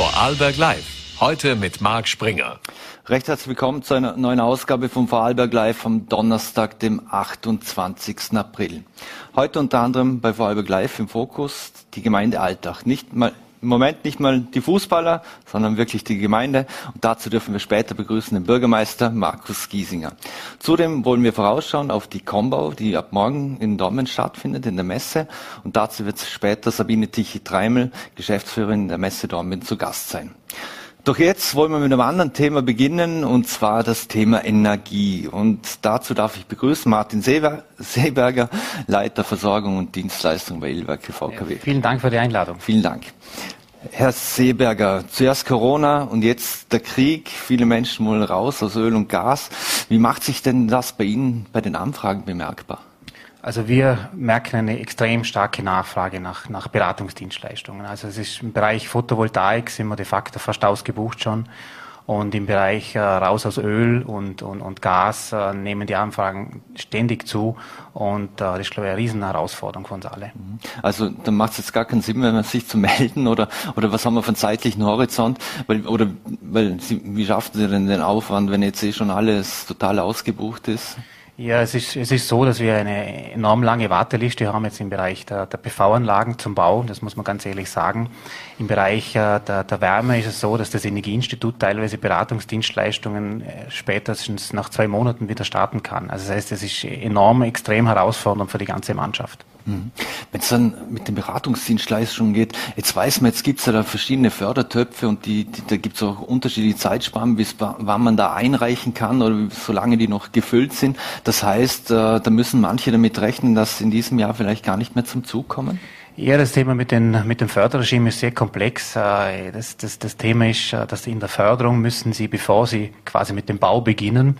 Vorarlberg Live. Heute mit Marc Springer. Recht herzlich willkommen zu einer neuen Ausgabe vom Vorarlberg Live am Donnerstag, dem 28. April. Heute unter anderem bei Vorarlberg Live im Fokus die Gemeinde Altach. Nicht mal im Moment nicht mal die Fußballer, sondern wirklich die Gemeinde. Und dazu dürfen wir später begrüßen den Bürgermeister Markus Giesinger. Zudem wollen wir vorausschauen auf die Kombau, die ab morgen in Dormen stattfindet, in der Messe. Und dazu wird später Sabine Tichy-Treimel, Geschäftsführerin der Messe Dormen, zu Gast sein. Doch jetzt wollen wir mit einem anderen Thema beginnen, und zwar das Thema Energie. Und dazu darf ich begrüßen Martin Seeberger, Leiter Versorgung und Dienstleistung bei Ilwerke VKW. Vielen Dank für die Einladung. Vielen Dank. Herr Seeberger, zuerst Corona und jetzt der Krieg. Viele Menschen wollen raus aus Öl und Gas. Wie macht sich denn das bei Ihnen bei den Anfragen bemerkbar? Also wir merken eine extrem starke Nachfrage nach, nach Beratungsdienstleistungen. Also es ist im Bereich Photovoltaik sind wir de facto fast ausgebucht schon. Und im Bereich äh, raus aus Öl und, und, und Gas äh, nehmen die Anfragen ständig zu. Und äh, das ist, glaube ich, eine riesen Herausforderung für uns alle. Mhm. Also dann macht es jetzt gar keinen Sinn, wenn man sich zu melden oder, oder was haben wir von zeitlichen Horizont? Weil, oder weil wie schaffen Sie denn den Aufwand, wenn jetzt eh schon alles total ausgebucht ist? Ja, es ist, es ist so, dass wir eine enorm lange Warteliste haben jetzt im Bereich der, der PV-Anlagen zum Bau. Das muss man ganz ehrlich sagen. Im Bereich äh, der, der Wärme ist es so, dass das Energieinstitut teilweise Beratungsdienstleistungen äh, spätestens nach zwei Monaten wieder starten kann. Also das heißt, es ist enorm, extrem herausfordernd für die ganze Mannschaft. Mhm. Wenn es dann mit den Beratungsdienstleistungen geht, jetzt weiß man, jetzt gibt es ja da verschiedene Fördertöpfe und die, die da gibt es auch unterschiedliche Zeitspannen, bis wann man da einreichen kann oder solange die noch gefüllt sind. Das heißt, äh, da müssen manche damit rechnen, dass in diesem Jahr vielleicht gar nicht mehr zum Zug kommen? Ja, das Thema mit, den, mit dem Förderregime ist sehr komplex. Äh, das, das, das Thema ist, äh, dass in der Förderung müssen Sie, bevor Sie quasi mit dem Bau beginnen,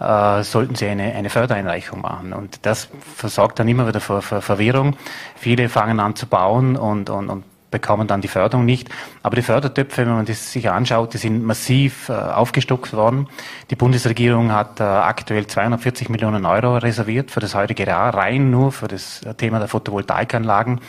äh, sollten sie eine, eine Fördereinreichung machen. Und das versorgt dann immer wieder für, Verwirrung. Viele fangen an zu bauen und, und, und bekommen dann die Förderung nicht. Aber die Fördertöpfe, wenn man das sich anschaut, die sind massiv aufgestockt worden. Die Bundesregierung hat aktuell 240 Millionen Euro reserviert für das heutige Jahr, rein nur für das Thema der Photovoltaikanlagen.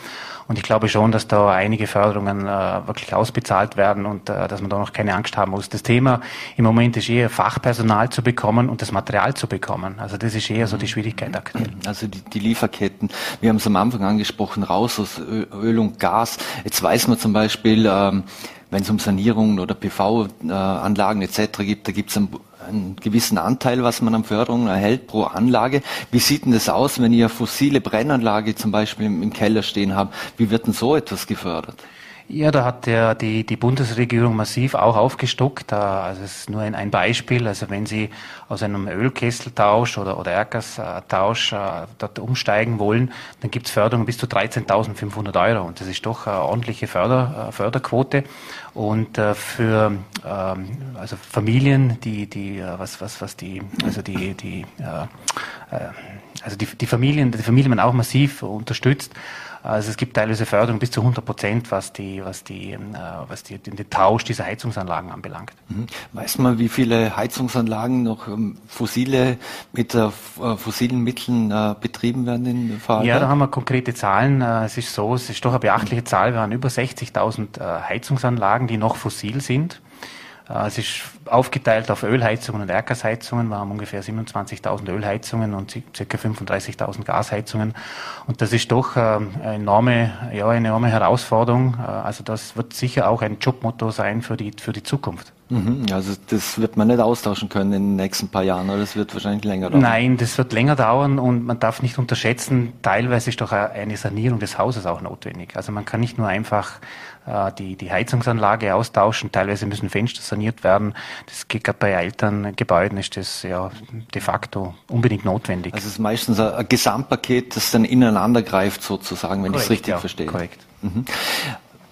Und ich glaube schon, dass da einige Förderungen äh, wirklich ausbezahlt werden und äh, dass man da noch keine Angst haben muss. Das Thema im Moment ist eher Fachpersonal zu bekommen und das Material zu bekommen. Also das ist eher so die Schwierigkeit aktuell. Also die, die Lieferketten, wir haben es am Anfang angesprochen, raus aus Öl und Gas. Jetzt weiß man zum Beispiel, ähm, wenn es um Sanierungen oder PV-Anlagen etc. gibt, da gibt es einen, gewissen Anteil, was man an Förderung erhält pro Anlage. Wie sieht denn das aus, wenn ihr fossile Brennanlage zum Beispiel im, im Keller stehen habt? Wie wird denn so etwas gefördert? Ja, da hat der, die, die Bundesregierung massiv auch aufgestockt. Also es ist nur ein, ein Beispiel. Also wenn Sie aus einem Ölkesseltausch oder, oder Erdgastausch äh, dort umsteigen wollen, dann gibt es Förderung bis zu 13.500 Euro. Und das ist doch eine ordentliche Förder, äh, Förderquote. Und äh, für ähm, also Familien, die, die, äh, was, was, was die, also die, die, äh, äh, also die, die Familien, die Familien auch massiv unterstützt. Also es gibt teilweise Förderung bis zu 100 Prozent, was die, was die, äh, was die, den Tausch dieser Heizungsanlagen anbelangt. Mhm. Weiß man, wie viele Heizungsanlagen noch ähm, fossile mit äh, fossilen Mitteln äh, betrieben werden in Vorarlberg? Ja, da haben wir konkrete Zahlen. Äh, es ist so, es ist doch eine beachtliche Zahl. Wir haben über 60.000 äh, Heizungsanlagen, die noch fossil sind. Äh, es ist aufgeteilt auf Ölheizungen und Erdgasheizungen. Wir haben ungefähr 27.000 Ölheizungen und ca. 35.000 Gasheizungen. Und das ist doch ähm, eine enorme, ja, eine enorme Herausforderung. Äh, also das wird sicher auch ein Jobmotto sein für die, für die Zukunft. Mhm, also das wird man nicht austauschen können in den nächsten paar Jahren, oder das wird wahrscheinlich länger dauern? Nein, das wird länger dauern und man darf nicht unterschätzen, teilweise ist doch eine Sanierung des Hauses auch notwendig. Also man kann nicht nur einfach die, die Heizungsanlage austauschen, teilweise müssen Fenster saniert werden. Das geht gerade bei älteren Gebäuden, ist das ja de facto unbedingt notwendig. Also es ist meistens ein Gesamtpaket, das dann ineinander greift sozusagen, wenn ich es richtig ja, verstehe. Korrekt. Mhm.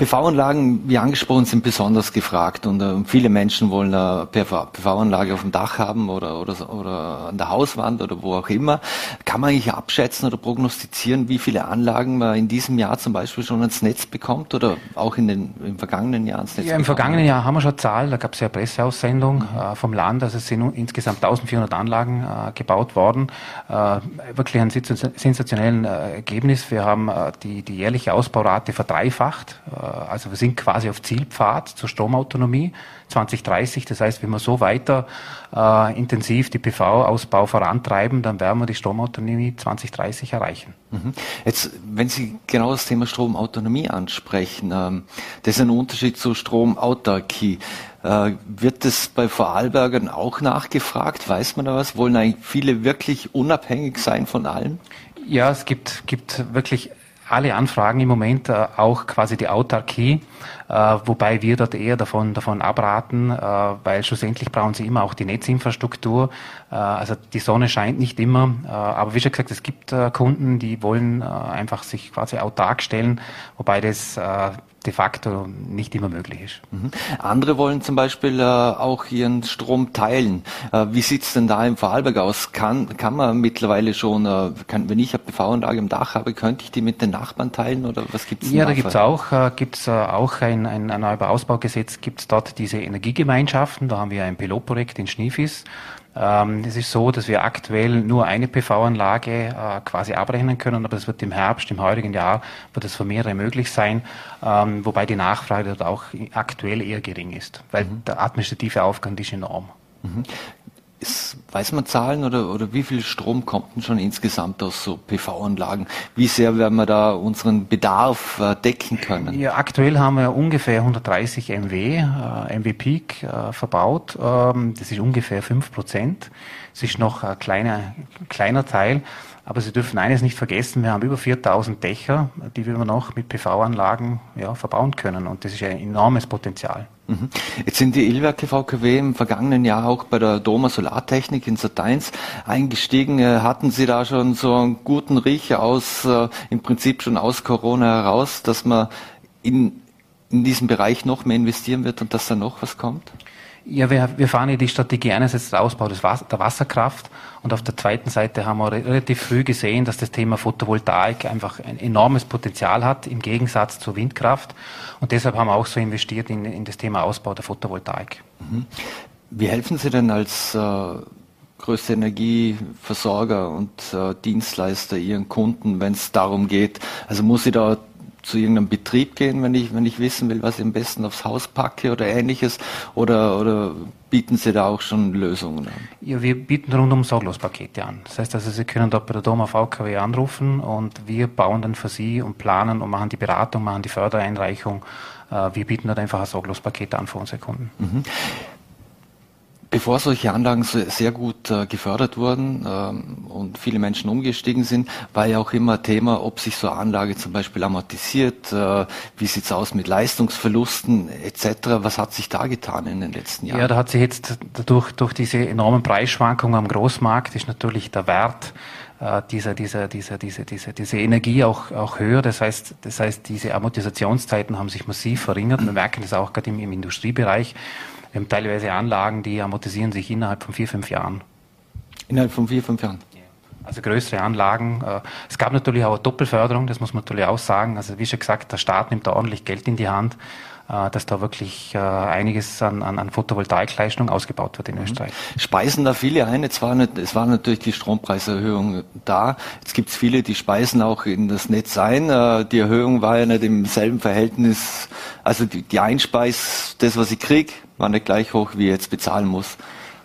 PV-Anlagen, wie angesprochen, sind besonders gefragt und äh, viele Menschen wollen eine PV-Anlage auf dem Dach haben oder, oder, oder an der Hauswand oder wo auch immer. Kann man eigentlich abschätzen oder prognostizieren, wie viele Anlagen man in diesem Jahr zum Beispiel schon ans Netz bekommt oder auch in den im vergangenen Jahr ans Netz Ja, im vergangenen Jahr haben wir schon Zahlen, da gab es ja eine Presseaussendung mhm. äh, vom Land, also es sind insgesamt 1400 Anlagen äh, gebaut worden. Äh, wirklich ein sensationellen äh, Ergebnis. Wir haben äh, die, die jährliche Ausbaurate verdreifacht also wir sind quasi auf Zielpfad zur Stromautonomie 2030. Das heißt, wenn wir so weiter äh, intensiv die PV-Ausbau vorantreiben, dann werden wir die Stromautonomie 2030 erreichen. Mhm. Jetzt, wenn Sie genau das Thema Stromautonomie ansprechen, ähm, das ist ein Unterschied zu Stromautarkie. Äh, wird das bei Vorarlbergern auch nachgefragt? Weiß man da was? Wollen eigentlich viele wirklich unabhängig sein von allem? Ja, es gibt, gibt wirklich alle Anfragen im Moment, äh, auch quasi die Autarkie, äh, wobei wir dort eher davon, davon abraten, äh, weil schlussendlich brauchen sie immer auch die Netzinfrastruktur. Äh, also die Sonne scheint nicht immer, äh, aber wie schon gesagt, es gibt äh, Kunden, die wollen einfach sich quasi autark stellen, wobei das de facto nicht immer möglich ist. Mhm. Andere wollen zum Beispiel äh, auch ihren Strom teilen. Äh, wie sieht's denn da im Vorarlberg aus? Kann, kann man mittlerweile schon, äh, kann, wenn ich eine PV-Anlage im Dach habe, könnte ich die mit den Nachbarn teilen oder was gibt's Ja, da gibt's auch, äh, gibt's äh, auch ein, ein, ein Neubauausbaugesetz, gibt's dort diese Energiegemeinschaften. Da haben wir ein Pilotprojekt in Schniefis. Ähm, es ist so, dass wir aktuell nur eine PV-Anlage äh, quasi abrechnen können, aber es wird im Herbst, im heurigen Jahr, wird es für mehrere möglich sein, ähm, wobei die Nachfrage dort auch aktuell eher gering ist, weil mhm. der administrative Aufwand ist enorm. Mhm. Ist, weiß man Zahlen oder, oder wie viel Strom kommt denn schon insgesamt aus so PV-Anlagen? Wie sehr werden wir da unseren Bedarf äh, decken können? Ja, aktuell haben wir ungefähr 130 MW, äh, MW Peak äh, verbaut. Ähm, das ist ungefähr 5 Prozent. Es ist noch ein kleiner, kleiner Teil. Aber Sie dürfen eines nicht vergessen, wir haben über 4000 Dächer, die wir noch mit PV-Anlagen ja, verbauen können. Und das ist ein enormes Potenzial. Mhm. Jetzt sind die Illwerke VKW im vergangenen Jahr auch bei der Doma Solartechnik in Sat1 eingestiegen. Äh, hatten Sie da schon so einen guten Riecher aus, äh, im Prinzip schon aus Corona heraus, dass man in, in diesem Bereich noch mehr investieren wird und dass da noch was kommt? Ja, wir, wir fahren ja die Strategie einerseits der Ausbau des Wasser, der Wasserkraft und auf der zweiten Seite haben wir relativ früh gesehen, dass das Thema Photovoltaik einfach ein enormes Potenzial hat im Gegensatz zur Windkraft und deshalb haben wir auch so investiert in, in das Thema Ausbau der Photovoltaik. Mhm. Wie helfen Sie denn als äh, größte Energieversorger und äh, Dienstleister Ihren Kunden, wenn es darum geht? Also muss ich da zu irgendeinem Betrieb gehen, wenn ich, wenn ich wissen will, was ich am besten aufs Haus packe oder ähnliches? Oder, oder bieten Sie da auch schon Lösungen an? Ja, wir bieten rundum Sorglospakete an. Das heißt also, Sie können dort bei der Doma VKW anrufen und wir bauen dann für Sie und planen und machen die Beratung, machen die Fördereinreichung. Äh, wir bieten dort einfach ein Sorglospaket an für unsere Kunden. Mhm. Bevor solche Anlagen sehr gut äh, gefördert wurden ähm, und viele Menschen umgestiegen sind, war ja auch immer Thema, ob sich so eine Anlage zum Beispiel amortisiert, äh, wie sieht's aus mit Leistungsverlusten etc. Was hat sich da getan in den letzten Jahren? Ja, da hat sich jetzt dadurch durch diese enormen Preisschwankungen am Großmarkt ist natürlich der Wert äh, dieser, dieser, dieser, diese, diese, diese Energie auch, auch höher. Das heißt, das heißt, diese Amortisationszeiten haben sich massiv verringert. Wir merken das auch gerade im, im Industriebereich. Wir haben teilweise Anlagen, die amortisieren sich innerhalb von vier, fünf Jahren. Innerhalb von vier, fünf Jahren? Also größere Anlagen. Äh, es gab natürlich auch eine Doppelförderung, das muss man natürlich auch sagen. Also wie schon gesagt, der Staat nimmt da ordentlich Geld in die Hand äh, dass da wirklich äh, einiges an, an, an Photovoltaikleistung ausgebaut wird in mhm. Österreich. Speisen da viele ein? Jetzt war nicht, es war natürlich die Strompreiserhöhung da. Jetzt gibt es viele, die speisen auch in das Netz ein. Die Erhöhung war ja nicht im selben Verhältnis. Also die, die Einspeis, das, was ich kriege, war nicht gleich hoch, wie jetzt bezahlen muss.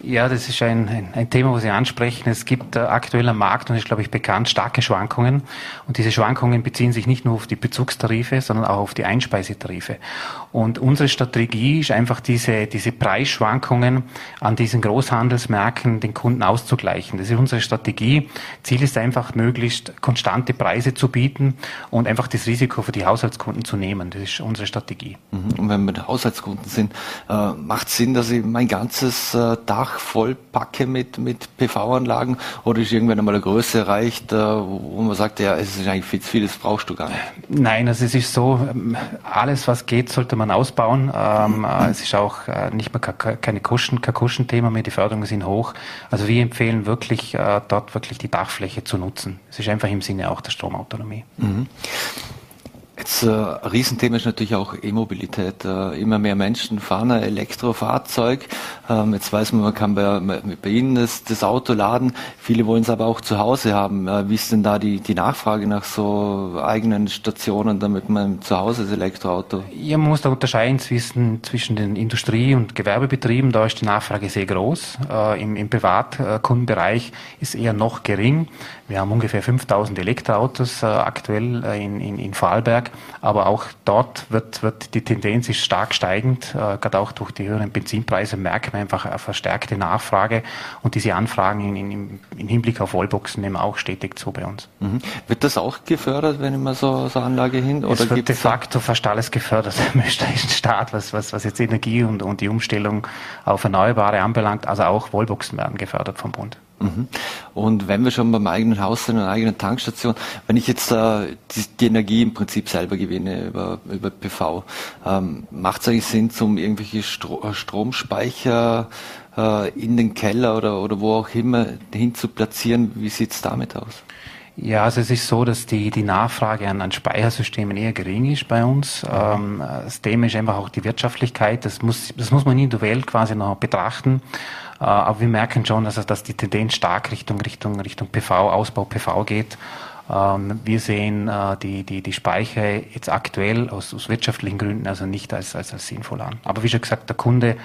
Ja, das ist ein, ein, ein Thema, was Sie ansprechen. Es gibt äh, aktuell am Markt, und ist, glaube ich, bekannt, starke Schwankungen. Und diese Schwankungen beziehen sich nicht nur auf die Bezugstarife, sondern auch auf die Einspeisetarife. Und unsere Strategie ist einfach, diese, diese Preisschwankungen an diesen Großhandelsmärkten den Kunden auszugleichen. Das ist unsere Strategie. Ziel ist einfach, möglichst konstante Preise zu bieten und einfach das Risiko für die Haushaltskunden zu nehmen. Das ist unsere Strategie. Mhm. Und wenn wir mit Haushaltskunden sind, äh, macht Sinn, dass ich mein ganzes äh, Dach Dach voll packe mit, mit PV-Anlagen oder ist irgendwann einmal eine Größe erreicht, äh, wo man sagt, ja, es ist eigentlich viel zu viel, das brauchst du gar nicht? Nein, also es ist so, ähm, alles was geht, sollte man ausbauen. Ähm, mhm. Es ist auch äh, nicht mehr keine Kuschen, kein Kuschenthema mehr, die Förderungen sind hoch. Also wir empfehlen wirklich, äh, dort wirklich die Dachfläche zu nutzen. Es ist einfach im Sinne auch der Stromautonomie. Mhm. Das äh, Riesenthema ist natürlich auch E-Mobilität. Äh, immer mehr Menschen fahren ein Elektrofahrzeug. Ähm, jetzt weiß man, man kann bei, bei Ihnen das, das Auto laden. Viele wollen es aber auch zu Hause haben. Äh, wie ist denn da die, die Nachfrage nach so eigenen Stationen, damit man zu Hause das Elektroauto? Ja, man muss da unterscheiden zwischen, zwischen den Industrie- und Gewerbebetrieben. Da ist die Nachfrage sehr groß. Äh, Im im Privatkundenbereich ist eher noch gering. Wir haben ungefähr 5000 Elektroautos äh, aktuell äh, in, in, in Vorarlberg, aber auch dort wird, wird die Tendenz ist stark steigend, äh, gerade auch durch die höheren Benzinpreise merken wir einfach eine verstärkte Nachfrage und diese Anfragen in, in, in Hinblick auf Wallboxen nehmen auch stetig zu bei uns. Mhm. Wird das auch gefördert, wenn immer so, so Anlage hin? Oder es wird de facto fast alles gefördert im österreichischen Staat, was, was, was jetzt Energie und, und die Umstellung auf Erneuerbare anbelangt. Also auch Wallboxen werden gefördert vom Bund. Mhm. Und wenn wir schon beim eigenen Haus sind, einer eigenen Tankstation, wenn ich jetzt äh, die, die, Energie im Prinzip selber gewinne über, über PV, ähm, macht es eigentlich Sinn, zum irgendwelche Stro Stromspeicher äh, in den Keller oder, oder wo auch immer hin zu platzieren? Wie sieht es damit aus? Ja, also es ist so, dass die, die Nachfrage an, an Speichersystemen eher gering ist bei uns. Ähm, das Thema ist einfach auch die Wirtschaftlichkeit. Das muss, das muss man individuell quasi noch betrachten. Äh, aber wir merken schon, dass, dass die Tendenz stark Richtung, Richtung, Richtung PV, Ausbau PV geht. Ähm, wir sehen äh, die, die, die Speicher jetzt aktuell aus, aus wirtschaftlichen Gründen also nicht als, als, als sinnvoll an. Aber wie schon gesagt, der Kunde,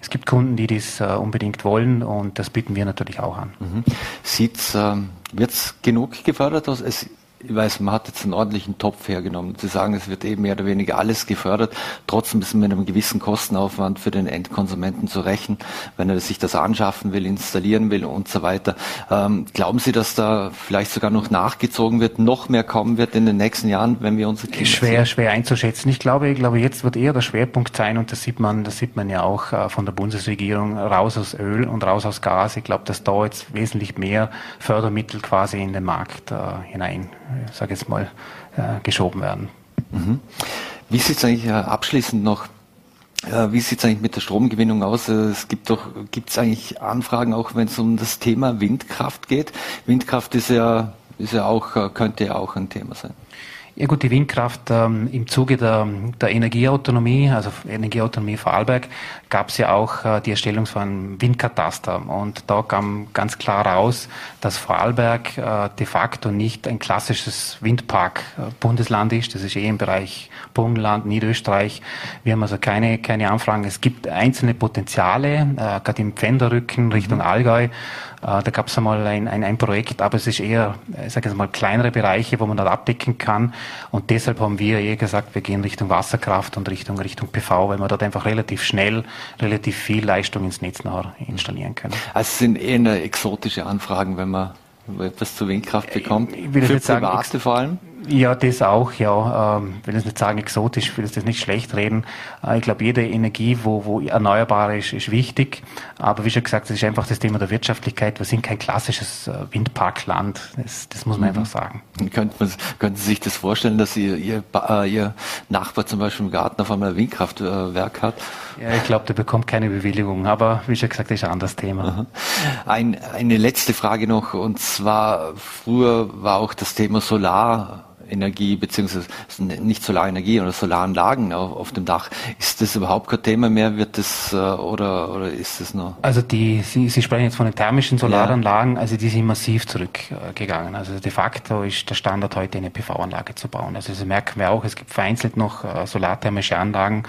es gibt Kunden, die das äh, unbedingt wollen und das bieten wir natürlich auch an. Mhm. Sieht's, ähm, wird's genug gefördert? Es ich weiß, man hat jetzt einen ordentlichen Topf hergenommen. Zu sagen, es wird eben mehr oder weniger alles gefördert. Trotzdem ist mit einem gewissen Kostenaufwand für den Endkonsumenten zu rechnen, wenn er sich das anschaffen will, installieren will und so weiter. Ähm, glauben Sie, dass da vielleicht sogar noch nachgezogen wird, noch mehr kommen wird in den nächsten Jahren, wenn wir unsere Kinder Schwer, sehen? schwer einzuschätzen. Ich glaube, ich glaube, jetzt wird eher der Schwerpunkt sein und das sieht man, das sieht man ja auch äh, von der Bundesregierung raus aus Öl und raus aus Gas. Ich glaube, dass da jetzt wesentlich mehr Fördermittel quasi in den Markt äh, hinein sage jetzt mal, äh, geschoben werden. Mhm. Wie sieht es eigentlich äh, abschließend noch äh, wie sieht es eigentlich mit der Stromgewinnung aus? Es gibt doch, gibt es eigentlich Anfragen, auch wenn es um das Thema Windkraft geht? Windkraft ist ja, ist ja auch, könnte ja auch ein Thema sein. Ja gut, die Windkraft ähm, im Zuge der, der Energieautonomie, also Energieautonomie Vorarlberg, gab es ja auch äh, die Erstellung von einem Windkataster. Und da kam ganz klar raus, dass Vorarlberg äh, de facto nicht ein klassisches Windpark-Bundesland ist. Das ist eh im Bereich Burgenland, Niederösterreich. Wir haben also keine, keine Anfragen. Es gibt einzelne Potenziale, äh, gerade im Pfänderrücken Richtung mhm. Allgäu. Äh, da gab es einmal ein, ein, ein Projekt, aber es ist eher, ich sage jetzt mal, kleinere Bereiche, wo man das abdecken kann. Und deshalb haben wir eh gesagt, wir gehen Richtung Wasserkraft und Richtung, Richtung PV, weil wir dort einfach relativ schnell, relativ viel Leistung ins Netz nachher installieren können. Also es sind eher exotische Anfragen, wenn man etwas zu Windkraft bekommt. Ich will Für jetzt Private sagen, vor allem? Ja, das auch, ja. Ähm, will jetzt nicht sagen exotisch, will das nicht schlecht reden. Äh, ich glaube, jede Energie, wo, wo erneuerbar ist, ist wichtig. Aber wie schon gesagt, das ist einfach das Thema der Wirtschaftlichkeit. Wir sind kein klassisches äh, Windparkland. Das, das muss man mhm. einfach sagen. Könnte man, könnten Sie sich das vorstellen, dass ihr, ihr, äh, ihr Nachbar zum Beispiel im Garten auf einmal ein Windkraftwerk hat? Ja, ich glaube, der bekommt keine Bewilligung. Aber wie schon gesagt, das ist ein anderes Thema. Ein, eine letzte Frage noch. Und zwar, früher war auch das Thema Solar Energie beziehungsweise nicht Solarenergie oder Solaranlagen auf, auf, dem Dach. Ist das überhaupt kein Thema mehr? Wird das äh, oder oder ist das noch? Also die Sie, Sie sprechen jetzt von den thermischen Solaranlagen, ja. also die sind massiv zurückgegangen. Also de facto ist der Standard heute eine PV-Anlage zu bauen. Also das merken wir auch. Es gibt vereinzelt noch äh, solarthermische Anlagen.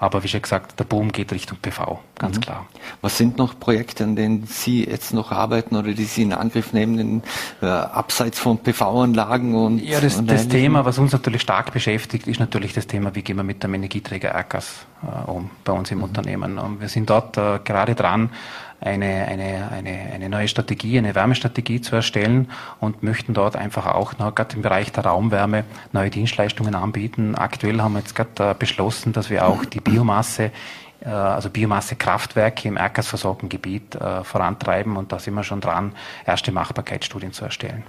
Aber wie schon gesagt, der Boom geht Richtung PV, ganz mhm. klar. Was sind noch Projekte, an denen Sie jetzt noch arbeiten oder die Sie in Angriff nehmen, in, äh, abseits von PV-Anlagen und Ja, das, und das Thema, was uns natürlich stark beschäftigt, ist natürlich das Thema, wie gehen wir mit dem Energieträger Erdgas äh, um bei uns im mhm. Unternehmen. Und wir sind dort äh, gerade dran, eine, eine, eine, eine neue Strategie, eine Wärmestrategie zu erstellen und möchten dort einfach auch noch gerade im Bereich der Raumwärme neue Dienstleistungen anbieten. Aktuell haben wir jetzt gerade äh, beschlossen, dass wir auch die Biomasse äh, also Biomassekraftwerke im erdgasversorgten Gebiet äh, vorantreiben und da sind wir schon dran, erste Machbarkeitsstudien zu erstellen.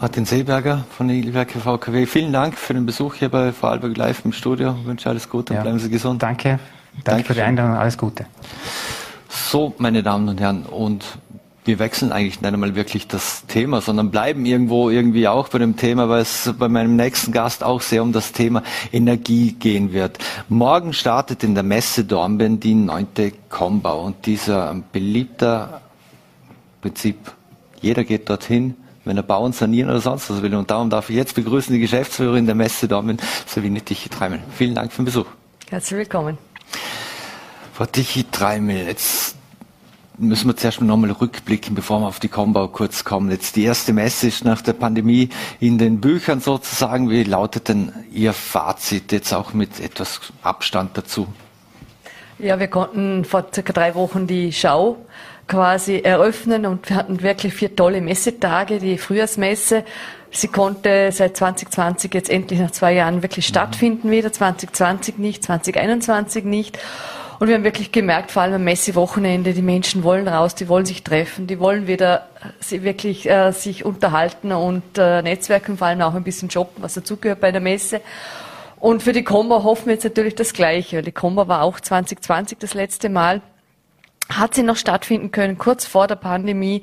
Martin Seeberger von der Ilwerke VKW, vielen Dank für den Besuch hier bei Vorarlberg Live im Studio. Ich wünsche alles Gute und ja. bleiben Sie gesund. Danke. Danke, Danke für die Einladung. Alles Gute. So, meine Damen und Herren, und wir wechseln eigentlich nicht einmal wirklich das Thema, sondern bleiben irgendwo irgendwie auch bei dem Thema, weil es bei meinem nächsten Gast auch sehr um das Thema Energie gehen wird. Morgen startet in der Messe Dornbirn die neunte Kombau und dieser beliebter Prinzip, jeder geht dorthin, wenn er bauen, sanieren oder sonst was will. Und darum darf ich jetzt begrüßen die Geschäftsführerin der Messe Dortmund, Sabine Tichy-Treimel. Vielen Dank für den Besuch. Herzlich willkommen. Frau Tichy-Treimel, jetzt müssen wir zuerst noch mal rückblicken, bevor wir auf die Kombau kurz kommen. Jetzt die erste Messe ist nach der Pandemie in den Büchern sozusagen. Wie lautet denn Ihr Fazit jetzt auch mit etwas Abstand dazu? Ja, wir konnten vor circa drei Wochen die Schau quasi eröffnen und wir hatten wirklich vier tolle Messetage, die Frühjahrsmesse. Sie konnte seit 2020 jetzt endlich nach zwei Jahren wirklich stattfinden wieder, 2020 nicht, 2021 nicht. Und wir haben wirklich gemerkt, vor allem am Messewochenende, die Menschen wollen raus, die wollen sich treffen, die wollen wieder sie wirklich äh, sich unterhalten und äh, Netzwerken, vor allem auch ein bisschen shoppen, was dazugehört bei der Messe. Und für die Combo hoffen wir jetzt natürlich das Gleiche. Die Combo war auch 2020 das letzte Mal hat sie noch stattfinden können, kurz vor der Pandemie,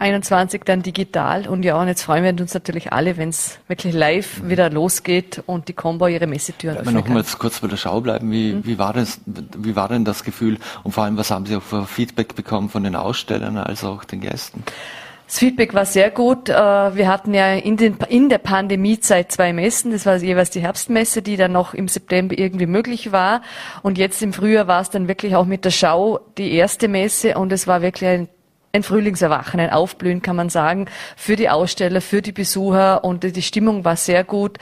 21 dann digital. Und ja, und jetzt freuen wir uns natürlich alle, wenn es wirklich live wieder losgeht und die Combo ihre Messetüren öffnet. Noch mal kurz bei der Schau bleiben, wie, mhm. wie, war das, wie war denn das Gefühl und vor allem, was haben Sie auch für Feedback bekommen von den Ausstellern als auch den Gästen? Das Feedback war sehr gut. Äh, wir hatten ja in, den, in der Pandemiezeit zwei Messen. Das war jeweils die Herbstmesse, die dann noch im September irgendwie möglich war. Und jetzt im Frühjahr war es dann wirklich auch mit der Schau die erste Messe und es war wirklich ein ein Frühlingserwachen, ein Aufblühen, kann man sagen, für die Aussteller, für die Besucher und die Stimmung war sehr gut.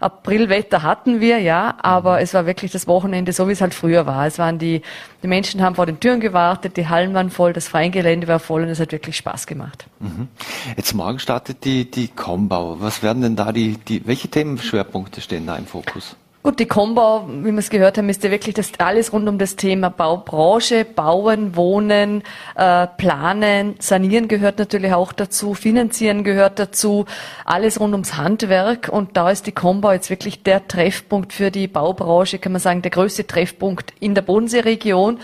Aprilwetter hatten wir, ja, aber es war wirklich das Wochenende so, wie es halt früher war. Es waren die, die Menschen haben vor den Türen gewartet, die Hallen waren voll, das Feingelände war voll und es hat wirklich Spaß gemacht. Mhm. Jetzt morgen startet die, die Kombau. Was werden denn da die, die, welche Themenschwerpunkte stehen da im Fokus? Gut, die Combo, wie wir es gehört haben, ist ja wirklich das alles rund um das Thema Baubranche, Bauen, Wohnen, äh, Planen, Sanieren gehört natürlich auch dazu, Finanzieren gehört dazu, alles rund ums Handwerk. Und da ist die Combo jetzt wirklich der Treffpunkt für die Baubranche, kann man sagen, der größte Treffpunkt in der Bodenseeregion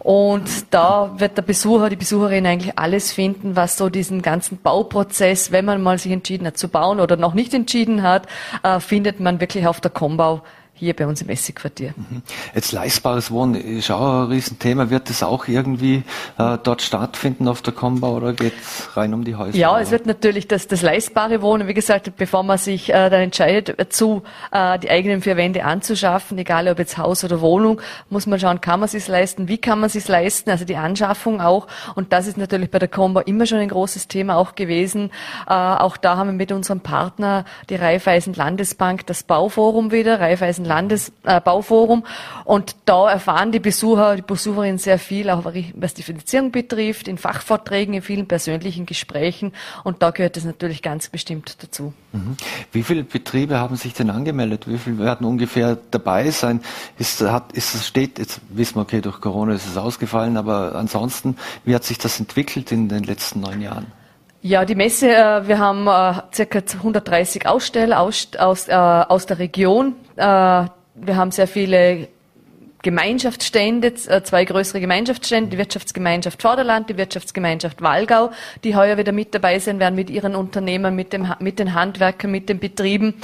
und da wird der Besucher, die Besucherin eigentlich alles finden, was so diesen ganzen Bauprozess, wenn man mal sich entschieden hat zu bauen oder noch nicht entschieden hat, äh, findet man wirklich auf der Combo hier bei uns im Essigquartier. Mhm. Jetzt leistbares Wohnen ist auch ein Riesenthema. Wird das auch irgendwie äh, dort stattfinden auf der Komba oder geht es rein um die Häuser? Ja, oder? es wird natürlich das, das leistbare Wohnen, wie gesagt, bevor man sich äh, dann entscheidet, dazu äh, die eigenen vier Wände anzuschaffen, egal ob jetzt Haus oder Wohnung, muss man schauen, kann man es leisten, wie kann man es leisten, also die Anschaffung auch. Und das ist natürlich bei der Komba immer schon ein großes Thema auch gewesen. Äh, auch da haben wir mit unserem Partner, die Raiffeisen Landesbank, das Bauforum wieder, Raiffeisen Landesbauforum. Und da erfahren die Besucher, die Besucherinnen sehr viel, auch was die Finanzierung betrifft, in Fachvorträgen, in vielen persönlichen Gesprächen. Und da gehört es natürlich ganz bestimmt dazu. Mhm. Wie viele Betriebe haben sich denn angemeldet? Wie viele werden ungefähr dabei sein? Ist, hat, ist es steht, jetzt wissen wir, okay, durch Corona ist es ausgefallen, aber ansonsten, wie hat sich das entwickelt in den letzten neun Jahren? Ja, die Messe, äh, wir haben äh, circa 130 Aussteller aus, aus, äh, aus der Region. Wir haben sehr viele Gemeinschaftsstände, äh, zwei größere Gemeinschaftsstände, die Wirtschaftsgemeinschaft Vorderland, die Wirtschaftsgemeinschaft Walgau, die heuer wieder mit dabei sein werden mit ihren Unternehmern, mit, dem, mit den Handwerkern, mit den Betrieben.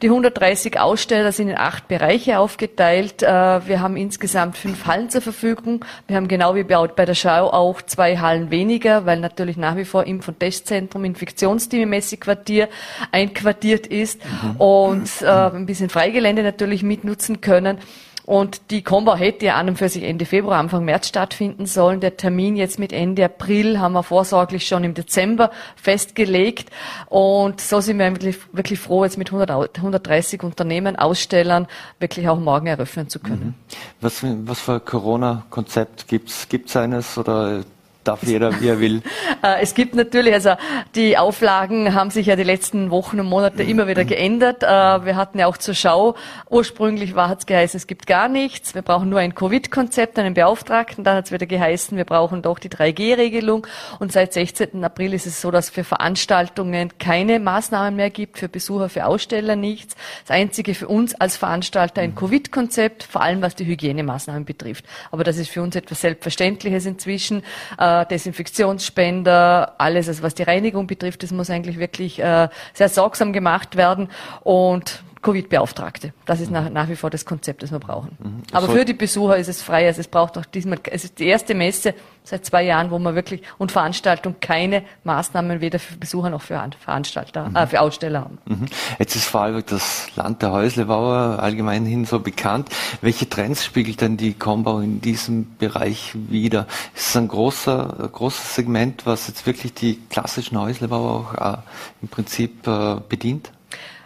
Die 130 Aussteller sind in acht Bereiche aufgeteilt. Äh, wir haben insgesamt fünf Hallen zur Verfügung. Wir haben genau wie bei der Schau auch zwei Hallen weniger, weil natürlich nach wie vor Impf- und Testzentrum, Infektionsteam im Messequartier einquartiert ist mhm. und äh, ein bisschen Freigelände natürlich mitnutzen können. Und die Combo hätte ja an und für sich Ende Februar, Anfang März stattfinden sollen. Der Termin jetzt mit Ende April haben wir vorsorglich schon im Dezember festgelegt. Und so sind wir wirklich, wirklich froh, jetzt mit 100, 130 Unternehmen, Ausstellern wirklich auch morgen eröffnen zu können. Mhm. Was, was für Corona-Konzept gibt's? Gibt's eines oder darf jeder, wie er will. Äh, es gibt natürlich, also die Auflagen haben sich ja die letzten Wochen und Monate immer wieder geändert. Äh, wir hatten ja auch zur Schau, ursprünglich war, es geheißen, es gibt gar nichts. Wir brauchen nur ein Covid-Konzept, einen Beauftragten. Dann hat es wieder geheißen, wir brauchen doch die 3G-Regelung. Und seit 16. April ist es so, dass für Veranstaltungen keine Maßnahmen mehr gibt, für Besucher, für Aussteller nichts. Das Einzige für uns als Veranstalter ein Covid-Konzept, vor allem was die Hygienemaßnahmen betrifft. Aber das ist für uns etwas Selbstverständliches inzwischen. Desinfektionsspender, alles, was die Reinigung betrifft, das muss eigentlich wirklich äh, sehr sorgsam gemacht werden. Und Covid-Beauftragte. Das ist nach, nach, wie vor das Konzept, das wir brauchen. Mhm. Aber für die Besucher ist es frei. Also es braucht auch diesmal, es ist die erste Messe seit zwei Jahren, wo man wirklich und Veranstaltung keine Maßnahmen weder für Besucher noch für Veranstalter, mhm. äh, für Aussteller haben. Mhm. Jetzt ist Vorarlberg das Land der Häuslebauer allgemein hin so bekannt. Welche Trends spiegelt denn die Kombau in diesem Bereich wider? Ist es ein großer, großes Segment, was jetzt wirklich die klassischen Häuslebauer auch äh, im Prinzip äh, bedient?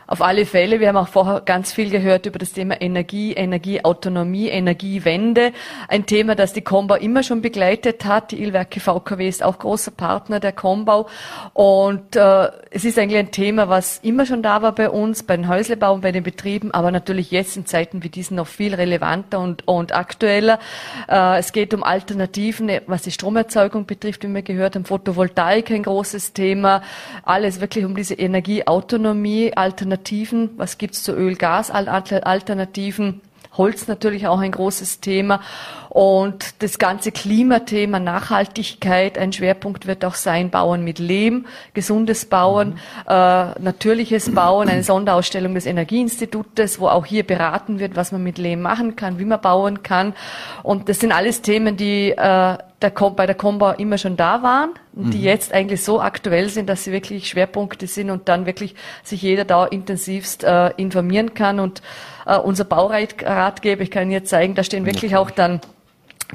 Auf alle Fälle, wir haben auch vorher ganz viel gehört über das Thema Energie, Energieautonomie, Energiewende. Ein Thema, das die Kombau immer schon begleitet hat. Die Ilwerke VKW ist auch großer Partner der Kombau. Und äh, es ist eigentlich ein Thema, was immer schon da war bei uns, bei den Häuslebau und bei den Betrieben, aber natürlich jetzt in Zeiten wie diesen noch viel relevanter und, und aktueller. Äh, es geht um Alternativen, was die Stromerzeugung betrifft, wie wir gehört haben. Photovoltaik ein großes Thema. Alles wirklich um diese Energieautonomie, Alternativen Alternativen, was gibt's zu Öl, Gas, Alternativen, Holz natürlich auch ein großes Thema. Und das ganze Klimathema, Nachhaltigkeit, ein Schwerpunkt wird auch sein, Bauen mit Lehm, gesundes Bauen, mhm. äh, natürliches Bauen, eine Sonderausstellung des Energieinstitutes, wo auch hier beraten wird, was man mit Lehm machen kann, wie man bauen kann. Und das sind alles Themen, die äh, der, bei der Combo immer schon da waren und die mhm. jetzt eigentlich so aktuell sind, dass sie wirklich Schwerpunkte sind und dann wirklich sich jeder da intensivst äh, informieren kann. Und äh, unser Bauratgeber, ich kann Ihnen jetzt zeigen, da stehen wirklich auch dann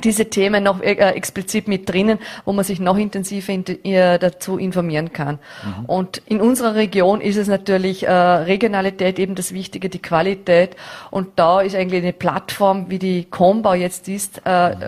diese Themen noch äh, explizit mit drinnen, wo man sich noch intensiver in, äh, dazu informieren kann. Mhm. Und in unserer Region ist es natürlich äh, Regionalität eben das Wichtige, die Qualität. Und da ist eigentlich eine Plattform, wie die Combau jetzt ist, äh, mhm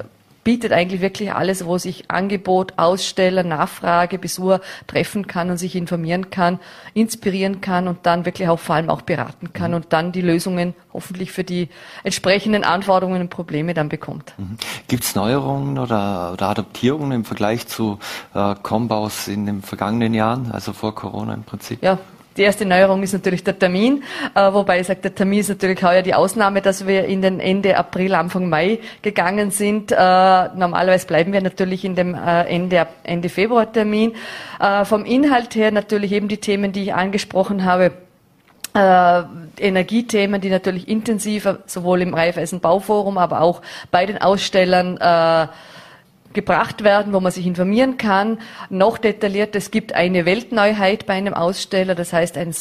bietet eigentlich wirklich alles, wo sich Angebot, Aussteller, Nachfrage, Besucher treffen kann und sich informieren kann, inspirieren kann und dann wirklich auch vor allem auch beraten kann mhm. und dann die Lösungen hoffentlich für die entsprechenden Anforderungen und Probleme dann bekommt. Mhm. Gibt es Neuerungen oder, oder, Adaptierungen im Vergleich zu äh, Combaus in den vergangenen Jahren, also vor Corona im Prinzip? Ja, die erste Neuerung ist natürlich der Termin, äh, wobei ich sage, der Termin ist natürlich heuer die Ausnahme, dass wir in den Ende April, Anfang Mai gegangen sind. Äh, normalerweise bleiben wir natürlich in dem äh, Ende, Ende Februar Termin. Vom Inhalt her natürlich eben die Themen, die ich angesprochen habe. Äh, Energiethemen, die natürlich intensiver sowohl im Raiffeisen Bauforum, aber auch bei den Ausstellern äh, gebracht werden, wo man sich informieren kann. Noch detailliert, es gibt eine Weltneuheit bei einem Aussteller, das heißt ein,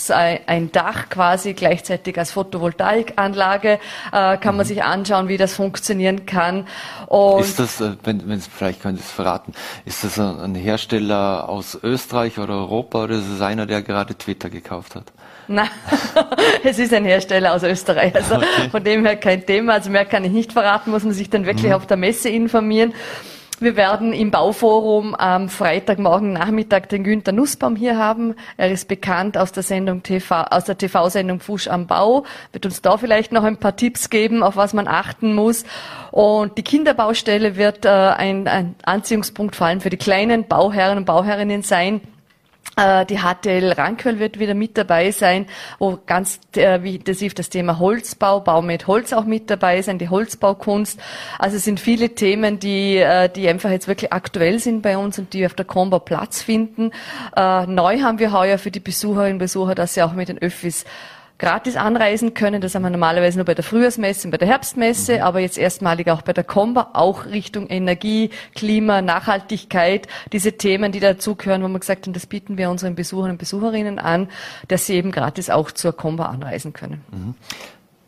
ein Dach quasi gleichzeitig als Photovoltaikanlage äh, kann man mhm. sich anschauen, wie das funktionieren kann. Und ist das, äh, wenn, wenn vielleicht können Sie es verraten, ist das ein Hersteller aus Österreich oder Europa oder ist es einer, der gerade Twitter gekauft hat? Nein, es ist ein Hersteller aus Österreich. Also okay. von dem her kein Thema. Also mehr kann ich nicht verraten, muss man sich dann wirklich mhm. auf der Messe informieren. Wir werden im Bauforum am Freitagmorgen Nachmittag den Günther Nussbaum hier haben. Er ist bekannt aus der Sendung TV, aus der TV-Sendung Fusch am Bau. Wird uns da vielleicht noch ein paar Tipps geben, auf was man achten muss. Und die Kinderbaustelle wird äh, ein, ein Anziehungspunkt vor allem für die kleinen Bauherren und Bauherrinnen sein die HTL Rankwell wird wieder mit dabei sein, wo ganz äh, intensiv das Thema Holzbau, Bau mit Holz auch mit dabei sein, die Holzbaukunst. Also es sind viele Themen, die, äh, die einfach jetzt wirklich aktuell sind bei uns und die auf der Combo Platz finden. Neu haben wir heuer für die Besucherinnen und Besucher, dass sie auch mit den Öffis gratis anreisen können. Das haben wir normalerweise nur bei der Frühjahrsmesse und bei der Herbstmesse, mhm. aber jetzt erstmalig auch bei der Comba, auch Richtung Energie, Klima, Nachhaltigkeit, diese Themen, die dazugehören, wo wir gesagt haben, das bieten wir unseren Besuchern und Besucherinnen an, dass sie eben gratis auch zur Comba anreisen können. Mhm.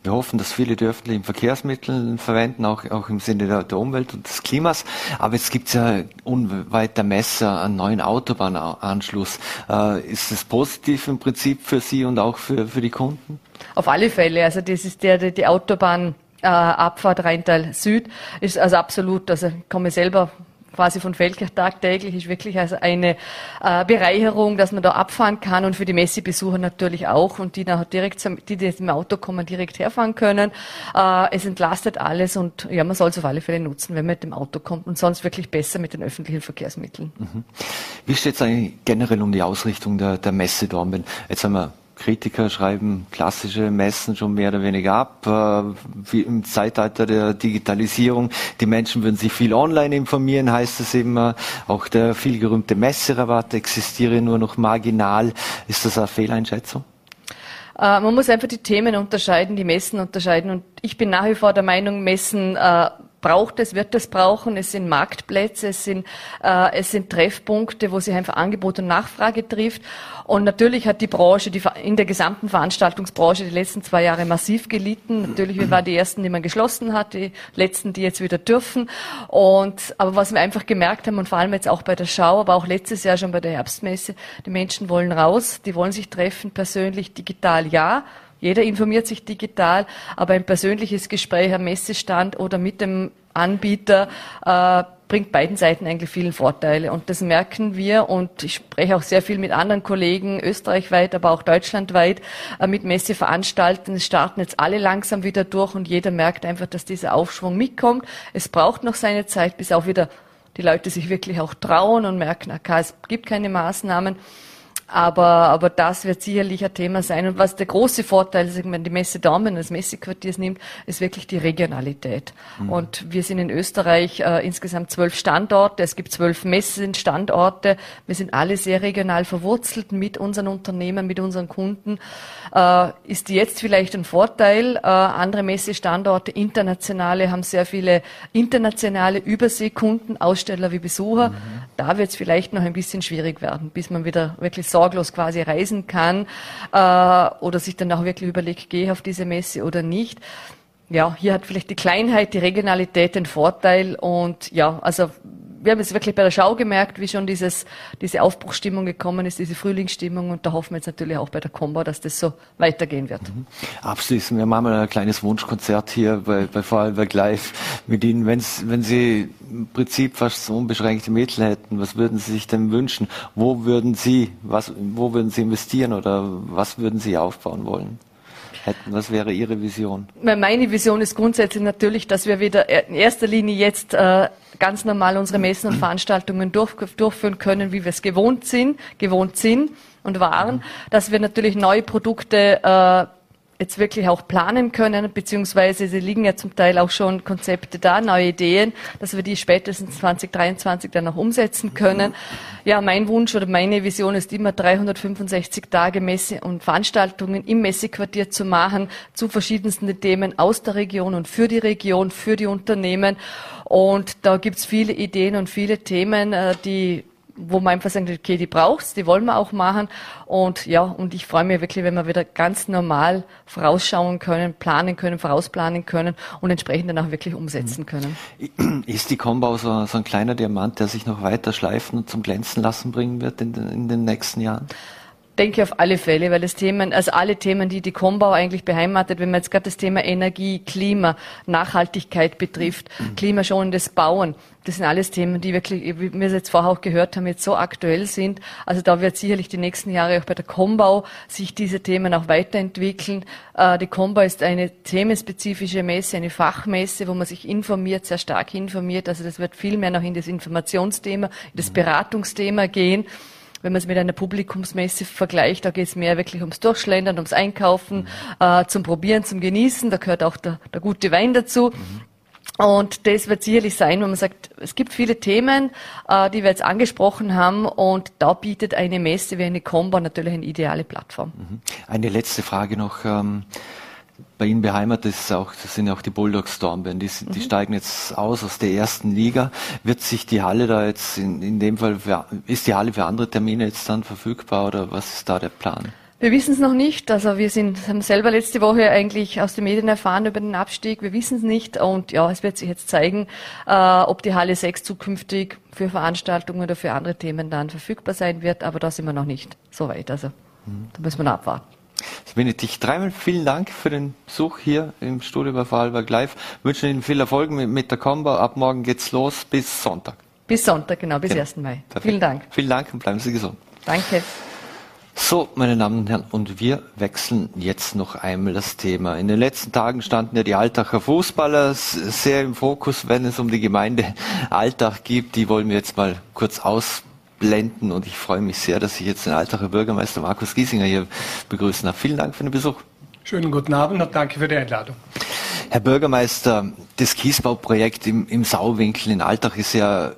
Wir hoffen, dass viele die öffentlichen Verkehrsmittel verwenden, auch, auch im Sinne der, der, Umwelt und des Klimas. Aber es gibt ja unweit der Messe einen neuen Autobahnanschluss. Äh, ist das positiv im Prinzip für Sie und auch für, für die Kunden? Auf alle Fälle. Also das ist der, die Autobahn Abfahrt Rheintal Süd ist also absolut, also ich komme selber quasi von Feldkirch tagtäglich ist wirklich also eine äh, Bereicherung, dass man da abfahren kann und für die Messebesucher natürlich auch und die nachher direkt, die, die im Auto kommen, direkt herfahren können. Äh, es entlastet alles und ja, man soll es auf alle Fälle nutzen, wenn man mit dem Auto kommt und sonst wirklich besser mit den öffentlichen Verkehrsmitteln. Mhm. Wie steht es eigentlich generell um die Ausrichtung der, der Messe Dornbirn? Jetzt haben wir Kritiker schreiben klassische Messen schon mehr oder weniger ab. Äh, wie Im Zeitalter der Digitalisierung, die Menschen würden sich viel online informieren, heißt es immer. Auch der vielgerühmte Messerabatt existiere nur noch marginal. Ist das eine Fehleinschätzung? Äh, man muss einfach die Themen unterscheiden, die Messen unterscheiden. Und ich bin nach wie vor der Meinung, Messen äh, braucht es, wird es brauchen. Es sind Marktplätze, es sind, äh, es sind Treffpunkte, wo sich einfach Angebot und Nachfrage trifft. Und natürlich hat die Branche, die, in der gesamten Veranstaltungsbranche die letzten zwei Jahre massiv gelitten. Natürlich, wir waren die Ersten, die man geschlossen hat, die Letzten, die jetzt wieder dürfen. Und, aber was wir einfach gemerkt haben, und vor allem jetzt auch bei der Schau, aber auch letztes Jahr schon bei der Herbstmesse, die Menschen wollen raus, die wollen sich treffen, persönlich, digital ja, jeder informiert sich digital, aber ein persönliches Gespräch am Messestand oder mit dem Anbieter äh, bringt beiden Seiten eigentlich vielen Vorteile. Und das merken wir und ich spreche auch sehr viel mit anderen Kollegen, österreichweit, aber auch deutschlandweit, äh, mit Messeveranstaltern. Es starten jetzt alle langsam wieder durch und jeder merkt einfach, dass dieser Aufschwung mitkommt. Es braucht noch seine Zeit, bis auch wieder die Leute sich wirklich auch trauen und merken, okay, es gibt keine Maßnahmen. Aber, aber das wird sicherlich ein Thema sein. Und was der große Vorteil ist, wenn man die Messe Daumen als Messequartiers nimmt, ist wirklich die Regionalität. Mhm. Und wir sind in Österreich äh, insgesamt zwölf Standorte. Es gibt zwölf Messenstandorte. Wir sind alle sehr regional verwurzelt mit unseren Unternehmen, mit unseren Kunden. Äh, ist jetzt vielleicht ein Vorteil. Äh, andere Messestandorte, internationale, haben sehr viele internationale Überseekunden, Aussteller wie Besucher. Mhm. Da wird es vielleicht noch ein bisschen schwierig werden, bis man wieder wirklich sorglos quasi reisen kann äh, oder sich dann auch wirklich überlegt, gehe ich auf diese Messe oder nicht. Ja, hier hat vielleicht die Kleinheit, die Regionalität den Vorteil und ja, also wir haben es wirklich bei der Schau gemerkt, wie schon dieses, diese Aufbruchstimmung gekommen ist, diese Frühlingsstimmung und da hoffen wir jetzt natürlich auch bei der Combo, dass das so weitergehen wird. Mhm. Abschließend, wir machen mal ein kleines Wunschkonzert hier bei, bei Vorarlberg Live mit Ihnen. Wenn's, wenn Sie im Prinzip fast so unbeschränkte Mittel hätten, was würden Sie sich denn wünschen? Wo würden Sie, was, wo würden Sie investieren oder was würden Sie aufbauen wollen? Hätten? Was wäre Ihre Vision? Meine Vision ist grundsätzlich natürlich, dass wir wieder in erster Linie jetzt äh, ganz normal unsere Messen und Veranstaltungen durch, durchführen können, wie wir es gewohnt sind, gewohnt sind und waren, dass wir natürlich neue Produkte äh, jetzt wirklich auch planen können, beziehungsweise sie liegen ja zum Teil auch schon Konzepte da, neue Ideen, dass wir die spätestens 2023 dann auch umsetzen können. Ja, mein Wunsch oder meine Vision ist immer 365 Tage Messe und Veranstaltungen im Messequartier zu machen zu verschiedensten Themen aus der Region und für die Region, für die Unternehmen. Und da gibt's viele Ideen und viele Themen, äh, die wo man einfach sagt, okay, die braucht's, die wollen wir auch machen. Und ja, und ich freue mich wirklich, wenn wir wieder ganz normal vorausschauen können, planen können, vorausplanen können und entsprechend dann auch wirklich umsetzen mhm. können. Ist die Combo so, so ein kleiner Diamant, der sich noch weiter schleifen und zum Glänzen lassen bringen wird in den, in den nächsten Jahren? Denke auf alle Fälle, weil das Themen, also alle Themen, die die Kombau eigentlich beheimatet, wenn man jetzt gerade das Thema Energie, Klima, Nachhaltigkeit betrifft, mhm. klimaschonendes Bauen, das sind alles Themen, die wirklich, wie wir es jetzt vorher auch gehört haben, jetzt so aktuell sind. Also da wird sicherlich die nächsten Jahre auch bei der Kombau sich diese Themen auch weiterentwickeln. Äh, die Kombau ist eine themenspezifische Messe, eine Fachmesse, wo man sich informiert, sehr stark informiert. Also das wird viel mehr noch in das Informationsthema, in das mhm. Beratungsthema gehen wenn man es mit einer Publikumsmesse vergleicht, da geht es mehr wirklich ums Durchschlendern, ums Einkaufen, mhm. äh, zum Probieren, zum Genießen. Da gehört auch der, der gute Wein dazu. Mhm. Und das wird sicherlich sein, wenn man sagt, es gibt viele Themen, äh, die wir jetzt angesprochen haben und da bietet eine Messe wie eine Combo natürlich eine ideale Plattform. Mhm. Eine letzte Frage noch. Ähm bei Ihnen beheimatet ist auch, das sind ja auch die Bulldogs Stormbeeren, die, die mhm. steigen jetzt aus aus der ersten Liga. Wird sich die Halle da jetzt in, in dem Fall, für, ist die Halle für andere Termine jetzt dann verfügbar oder was ist da der Plan? Wir wissen es noch nicht. Also wir sind, haben selber letzte Woche eigentlich aus den Medien erfahren über den Abstieg. Wir wissen es nicht. Und ja, es wird sich jetzt zeigen, äh, ob die Halle 6 zukünftig für Veranstaltungen oder für andere Themen dann verfügbar sein wird. Aber da sind wir noch nicht so weit. Also mhm. da müssen wir noch abwarten. Benedikt, dreimal vielen Dank für den Besuch hier im Studio bei Vorarlberg Live. Wir wünschen Ihnen viel Erfolg mit, mit, der Combo. Ab morgen geht's los bis Sonntag. Bis Sonntag, genau, bis genau. 1. Mai. Perfekt. Vielen Dank. Vielen Dank und bleiben Sie gesund. Danke. So, meine Damen und Herren, und wir wechseln jetzt noch einmal das Thema. In den letzten Tagen standen ja die Altacher Fußballer sehr im Fokus, wenn es um die Gemeinde Altach geht. Die wollen wir jetzt mal kurz aus einblenden und ich freue mich sehr, dass ich jetzt den Altacher Bürgermeister Markus Giesinger hier begrüßen darf. Vielen Dank für den Besuch. Schönen guten Abend und danke für die Einladung. Herr Bürgermeister, das Kiesbauprojekt im, im Sauwinkel in Altach ist ja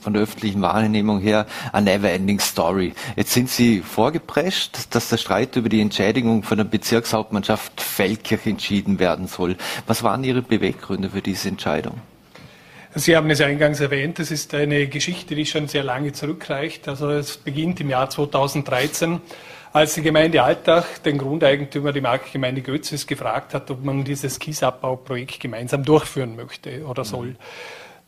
von der öffentlichen Wahrnehmung her eine never-ending Story. Jetzt sind Sie vorgeprescht, dass der Streit über die Entschädigung von der Bezirkshauptmannschaft Feldkirch entschieden werden soll. Was waren Ihre Beweggründe für diese Entscheidung? Sie haben es eingangs erwähnt, es ist eine Geschichte, die schon sehr lange zurückreicht. Also es beginnt im Jahr 2013, als die Gemeinde Altach den Grundeigentümer, die Marktgemeinde Götzes, gefragt hat, ob man dieses Kiesabbauprojekt gemeinsam durchführen möchte oder soll. Mhm.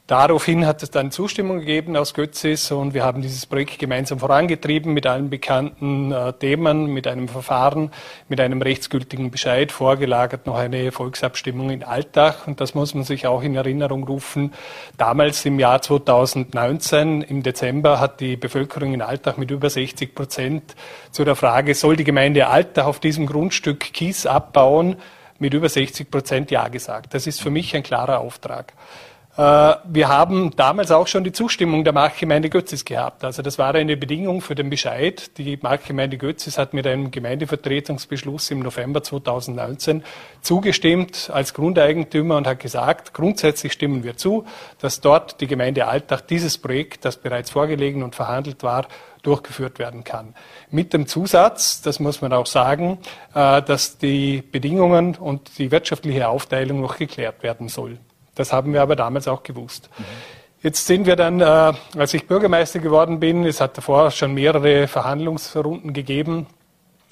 Daraufhin hat es dann Zustimmung gegeben aus Götzis und wir haben dieses Projekt gemeinsam vorangetrieben mit allen bekannten äh, Themen, mit einem Verfahren, mit einem rechtsgültigen Bescheid, vorgelagert noch eine Volksabstimmung in Altach und das muss man sich auch in Erinnerung rufen. Damals im Jahr 2019, im Dezember, hat die Bevölkerung in Altach mit über 60 Prozent zu der Frage, soll die Gemeinde Altach auf diesem Grundstück Kies abbauen, mit über 60 Prozent Ja gesagt. Das ist für mich ein klarer Auftrag. Äh, wir haben damals auch schon die Zustimmung der Marktgemeinde Götzis gehabt. Also das war eine Bedingung für den Bescheid. Die Marktgemeinde Götzis hat mit einem Gemeindevertretungsbeschluss im November 2019 zugestimmt als Grundeigentümer und hat gesagt, grundsätzlich stimmen wir zu, dass dort die Gemeinde Altach dieses Projekt, das bereits vorgelegen und verhandelt war, durchgeführt werden kann. Mit dem Zusatz, das muss man auch sagen, äh, dass die Bedingungen und die wirtschaftliche Aufteilung noch geklärt werden soll. Das haben wir aber damals auch gewusst. Mhm. Jetzt sind wir dann, äh, als ich Bürgermeister geworden bin, es hat davor schon mehrere Verhandlungsrunden gegeben,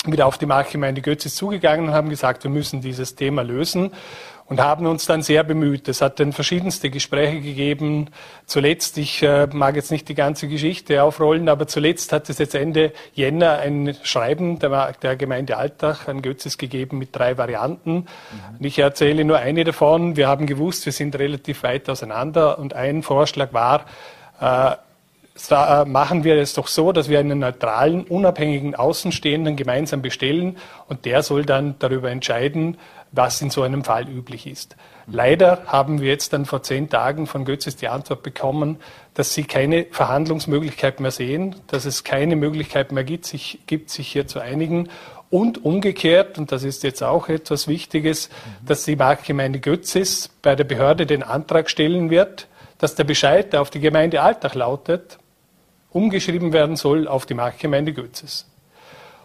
wieder auf die Marktgemeinde Götzis zugegangen und haben gesagt, wir müssen dieses Thema lösen und haben uns dann sehr bemüht. Es hat dann verschiedenste Gespräche gegeben. Zuletzt, ich äh, mag jetzt nicht die ganze Geschichte aufrollen, aber zuletzt hat es jetzt Ende Jänner ein Schreiben der, der Gemeinde Altach an Götzes gegeben mit drei Varianten. Mhm. ich erzähle nur eine davon. Wir haben gewusst, wir sind relativ weit auseinander und ein Vorschlag war, äh, äh, machen wir es doch so, dass wir einen neutralen, unabhängigen Außenstehenden gemeinsam bestellen und der soll dann darüber entscheiden, was in so einem Fall üblich ist. Leider haben wir jetzt dann vor zehn Tagen von Götzes die Antwort bekommen, dass sie keine Verhandlungsmöglichkeit mehr sehen, dass es keine Möglichkeit mehr gibt, sich, gibt, sich hier zu einigen. Und umgekehrt, und das ist jetzt auch etwas Wichtiges, dass die Marktgemeinde Götzes bei der Behörde den Antrag stellen wird, dass der Bescheid, der auf die Gemeinde Alltag lautet, umgeschrieben werden soll auf die Marktgemeinde Götzes.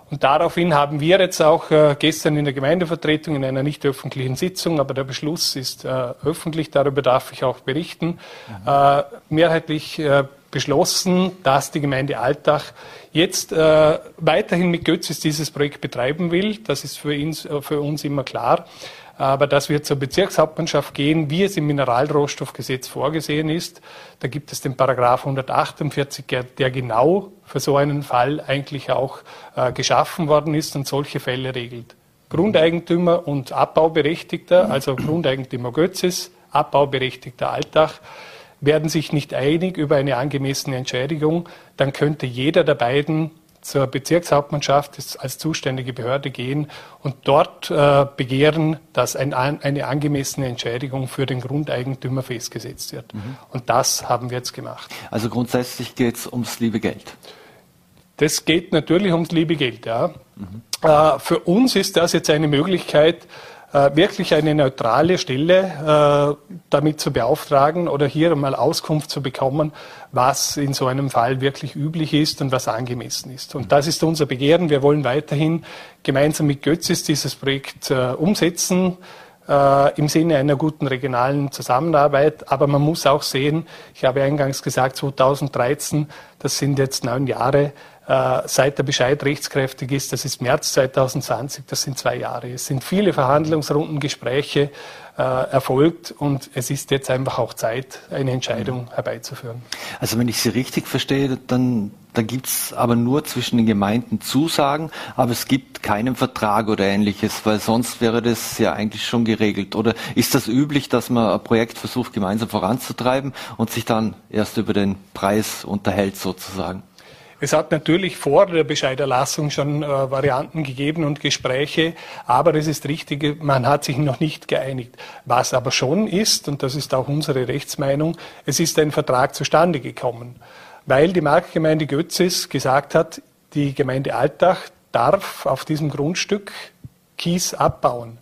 Und daraufhin haben wir jetzt auch äh, gestern in der Gemeindevertretung in einer nicht öffentlichen Sitzung, aber der Beschluss ist äh, öffentlich, darüber darf ich auch berichten, mhm. äh, mehrheitlich beschlossen, dass die Gemeinde Altach jetzt weiterhin mit Götzes dieses Projekt betreiben will. Das ist für, ihn, für uns immer klar aber dass wir zur Bezirkshauptmannschaft gehen, wie es im Mineralrohstoffgesetz vorgesehen ist. Da gibt es den Paragraph 148, der genau für so einen Fall eigentlich auch äh, geschaffen worden ist und solche Fälle regelt. Grundeigentümer und Abbauberechtigter, also Grundeigentümer Götzes, Abbauberechtigter Altach, werden sich nicht einig über eine angemessene Entschädigung, dann könnte jeder der beiden zur Bezirkshauptmannschaft als zuständige Behörde gehen und dort äh, begehren, dass ein, eine angemessene Entschädigung für den Grundeigentümer festgesetzt wird. Mhm. Und das haben wir jetzt gemacht. Also grundsätzlich geht es ums liebe Geld. Das geht natürlich ums liebe Geld, ja. Mhm. Äh, für uns ist das jetzt eine Möglichkeit, wirklich eine neutrale Stelle äh, damit zu beauftragen oder hier mal Auskunft zu bekommen, was in so einem Fall wirklich üblich ist und was angemessen ist. Und das ist unser Begehren. Wir wollen weiterhin gemeinsam mit Götzis dieses Projekt äh, umsetzen äh, im Sinne einer guten regionalen Zusammenarbeit. Aber man muss auch sehen, ich habe eingangs gesagt, 2013, das sind jetzt neun Jahre, äh, seit der Bescheid rechtskräftig ist. Das ist März 2020, das sind zwei Jahre. Es sind viele Verhandlungsrunden, Gespräche äh, erfolgt und es ist jetzt einfach auch Zeit, eine Entscheidung mhm. herbeizuführen. Also wenn ich Sie richtig verstehe, dann, dann gibt es aber nur zwischen den Gemeinden Zusagen, aber es gibt keinen Vertrag oder ähnliches, weil sonst wäre das ja eigentlich schon geregelt. Oder ist das üblich, dass man ein Projekt versucht gemeinsam voranzutreiben und sich dann erst über den Preis unterhält sozusagen? Es hat natürlich vor der Bescheiderlassung schon äh, Varianten gegeben und Gespräche, aber es ist richtig, man hat sich noch nicht geeinigt. Was aber schon ist, und das ist auch unsere Rechtsmeinung, es ist ein Vertrag zustande gekommen. weil die Marktgemeinde Götzis gesagt hat, die Gemeinde Altach darf auf diesem Grundstück Kies abbauen.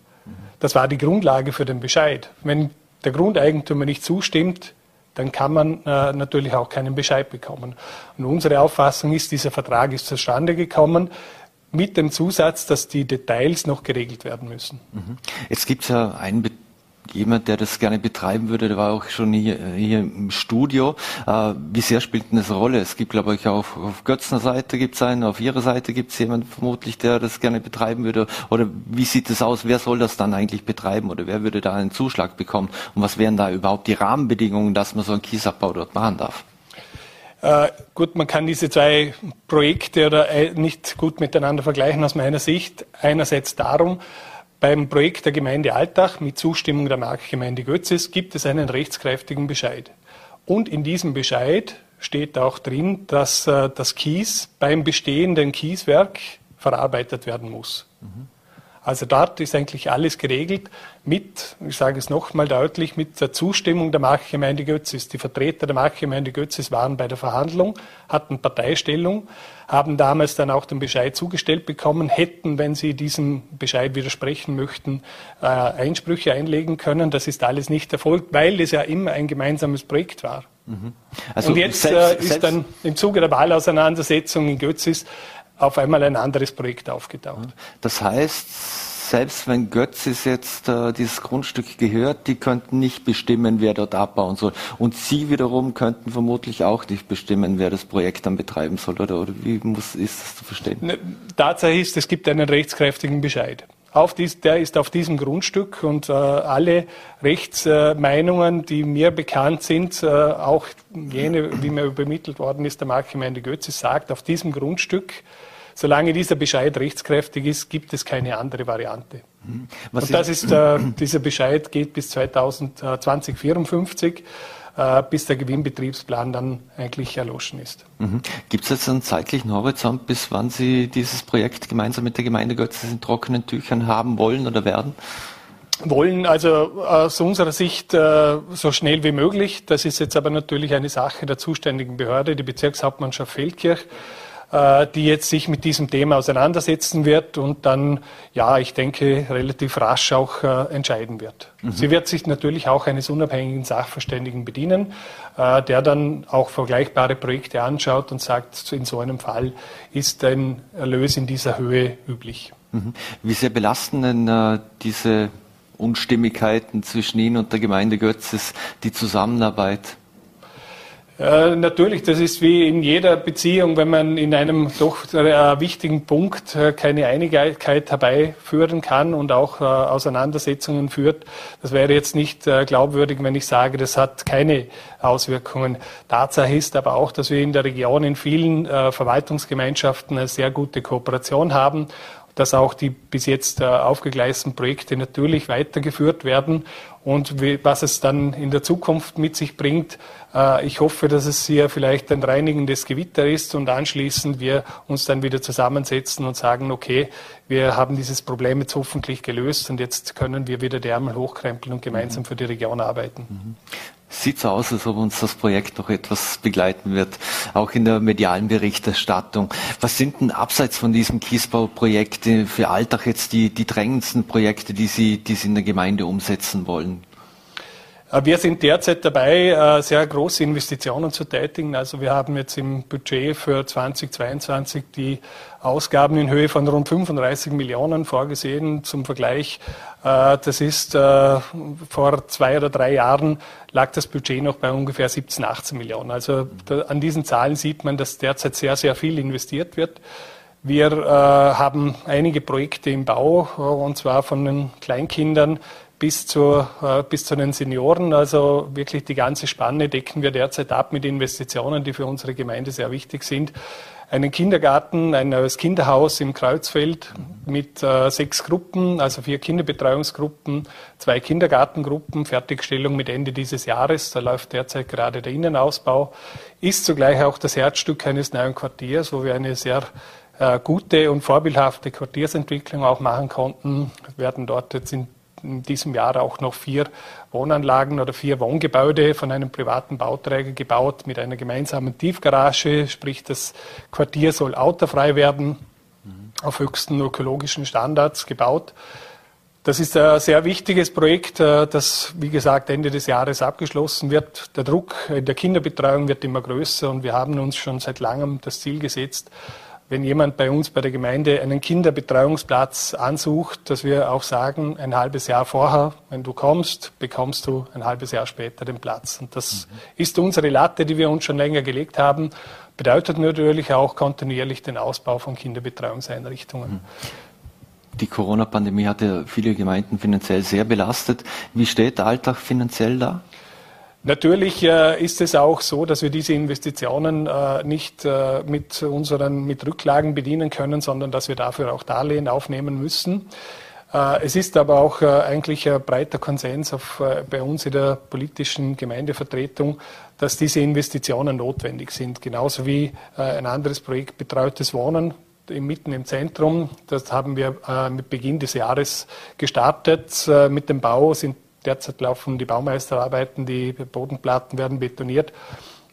Das war die Grundlage für den Bescheid. Wenn der Grundeigentümer nicht zustimmt, dann kann man äh, natürlich auch keinen Bescheid bekommen. Und unsere Auffassung ist, dieser Vertrag ist zustande gekommen mit dem Zusatz, dass die Details noch geregelt werden müssen. Mhm. Jetzt gibt es ja einen jemand, der das gerne betreiben würde, der war auch schon hier, hier im Studio. Äh, wie sehr spielt denn das eine Rolle? Es gibt, glaube ich, auch auf Götzner Seite gibt es einen, auf Ihrer Seite gibt es jemanden vermutlich, der das gerne betreiben würde. Oder wie sieht es aus? Wer soll das dann eigentlich betreiben? Oder wer würde da einen Zuschlag bekommen? Und was wären da überhaupt die Rahmenbedingungen, dass man so einen Kiesabbau dort machen darf? Äh, gut, man kann diese zwei Projekte oder äh, nicht gut miteinander vergleichen aus meiner Sicht. Einerseits darum, beim Projekt der Gemeinde Altach mit Zustimmung der Marktgemeinde Götzes gibt es einen rechtskräftigen Bescheid. Und in diesem Bescheid steht auch drin, dass äh, das Kies beim bestehenden Kieswerk verarbeitet werden muss. Mhm. Also dort ist eigentlich alles geregelt mit, ich sage es nochmal deutlich, mit der Zustimmung der Marktgemeinde Götzis. Die Vertreter der Marktgemeinde Götzis waren bei der Verhandlung, hatten Parteistellung, haben damals dann auch den Bescheid zugestellt bekommen, hätten, wenn sie diesem Bescheid widersprechen möchten, äh, Einsprüche einlegen können. Das ist alles nicht erfolgt, weil es ja immer ein gemeinsames Projekt war. Mhm. Also Und jetzt selbst, äh, ist dann im Zuge der Wahlauseinandersetzung in Götzis auf einmal ein anderes Projekt aufgetaucht. Das heißt, selbst wenn Götzis jetzt äh, dieses Grundstück gehört, die könnten nicht bestimmen, wer dort abbauen soll. Und Sie wiederum könnten vermutlich auch nicht bestimmen, wer das Projekt dann betreiben soll. Oder, oder wie muss, ist das zu verstehen? Ne, Tatsache ist, es gibt einen rechtskräftigen Bescheid. Dies, der ist auf diesem Grundstück und äh, alle Rechtsmeinungen, äh, die mir bekannt sind, äh, auch jene, wie mir übermittelt worden ist, der Marktgemeinde Götzis sagt, auf diesem Grundstück solange dieser Bescheid rechtskräftig ist, gibt es keine andere Variante. Mhm. Was und das ist, äh, dieser Bescheid geht bis 2054 äh, bis der Gewinnbetriebsplan dann eigentlich erloschen ist. Mhm. Gibt es jetzt einen zeitlichen Horizont, bis wann Sie dieses Projekt gemeinsam mit der Gemeinde Götzes in trockenen Tüchern haben wollen oder werden? wollen also aus unserer Sicht äh, so schnell wie möglich. Das ist jetzt aber natürlich eine Sache der zuständigen Behörde, die Bezirkshauptmannschaft Feldkirch. Äh, die jetzt sich mit diesem Thema auseinandersetzen wird und dann, ja, ich denke, relativ rasch auch äh, entscheiden wird. Mhm. Sie wird sich natürlich auch eines unabhängigen Sachverständigen bedienen, äh, der dann auch vergleichbare Projekte anschaut und sagt, in so einem Fall ist ein Erlös in dieser Höhe üblich. Mhm. Wie sehr belasten denn äh, diese Unstimmigkeiten zwischen Ihnen und der Gemeinde Götzes die Zusammenarbeit? Äh, natürlich, das ist wie in jeder Beziehung, wenn man in einem doch äh, wichtigen Punkt äh, keine Einigkeit herbeiführen kann und auch äh, Auseinandersetzungen führt. Das wäre jetzt nicht äh, glaubwürdig, wenn ich sage, das hat keine Auswirkungen. Tatsache ist aber auch, dass wir in der Region in vielen äh, Verwaltungsgemeinschaften eine sehr gute Kooperation haben dass auch die bis jetzt aufgegleisten Projekte natürlich weitergeführt werden und was es dann in der Zukunft mit sich bringt, äh, ich hoffe, dass es hier vielleicht ein reinigendes Gewitter ist und anschließend wir uns dann wieder zusammensetzen und sagen, okay, wir haben dieses Problem jetzt hoffentlich gelöst und jetzt können wir wieder die Ärmel hochkrempeln und gemeinsam für die Region arbeiten. Sieht so aus, als ob uns das Projekt noch etwas begleiten wird, auch in der medialen Berichterstattung. Was sind denn abseits von diesem Kiesbauprojekt für Alltag jetzt die, die drängendsten Projekte, die Sie, die Sie in der Gemeinde umsetzen wollen? Äh, wir sind derzeit dabei, äh, sehr große Investitionen zu tätigen. Also wir haben jetzt im Budget für 2022 die Ausgaben in Höhe von rund 35 Millionen vorgesehen. Zum Vergleich, äh, das ist vor zwei oder drei Jahren lag das Budget noch bei ungefähr 17, 18 Millionen. Also an diesen Zahlen sieht man, dass derzeit sehr, sehr viel investiert wird. Wir haben einige Projekte im Bau, und zwar von den Kleinkindern bis, zur, äh, bis zu den Senioren. Also wirklich die ganze Spanne decken wir derzeit ab mit Investitionen, die für unsere Gemeinde sehr wichtig sind. Einen Kindergarten, ein neues Kinderhaus im Kreuzfeld mit äh, sechs Gruppen, also vier Kinderbetreuungsgruppen, zwei Kindergartengruppen, Fertigstellung mit Ende dieses Jahres. Da läuft derzeit gerade der Innenausbau. Ist zugleich auch das Herzstück eines neuen Quartiers, wo wir eine sehr äh, gute und vorbildhafte Quartiersentwicklung auch machen konnten. Wir werden dort jetzt in in diesem Jahr auch noch vier Wohnanlagen oder vier Wohngebäude von einem privaten Bauträger gebaut mit einer gemeinsamen Tiefgarage, sprich das Quartier soll autofrei werden, auf höchsten ökologischen Standards gebaut. Das ist ein sehr wichtiges Projekt, äh, das, wie gesagt, Ende des Jahres abgeschlossen wird. Der Druck in der Kinderbetreuung wird immer größer und wir haben uns schon seit langem das Ziel gesetzt, wenn jemand bei uns bei der Gemeinde einen Kinderbetreuungsplatz ansucht, dass wir auch sagen, ein halbes Jahr vorher, wenn du kommst, bekommst du ein halbes Jahr später den Platz. Und das mhm. ist unsere Latte, die wir uns schon länger gelegt haben. Bedeutet natürlich auch kontinuierlich den Ausbau von Kinderbetreuungseinrichtungen. Mhm. Die Corona-Pandemie hat ja viele Gemeinden finanziell sehr belastet. Wie steht der Alltag finanziell da? Natürlich äh, ist es auch so, dass wir diese Investitionen äh, nicht äh, mit unseren mit Rücklagen bedienen können, sondern dass wir dafür auch Darlehen aufnehmen müssen. Es ist aber auch eigentlich ein breiter Konsens auf, bei uns in der politischen Gemeindevertretung, dass diese Investitionen notwendig sind. Genauso wie ein anderes Projekt Betreutes Wohnen mitten im Zentrum. Das haben wir mit Beginn des Jahres gestartet. Mit dem Bau sind Derzeit laufen die Baumeisterarbeiten, die Bodenplatten werden betoniert.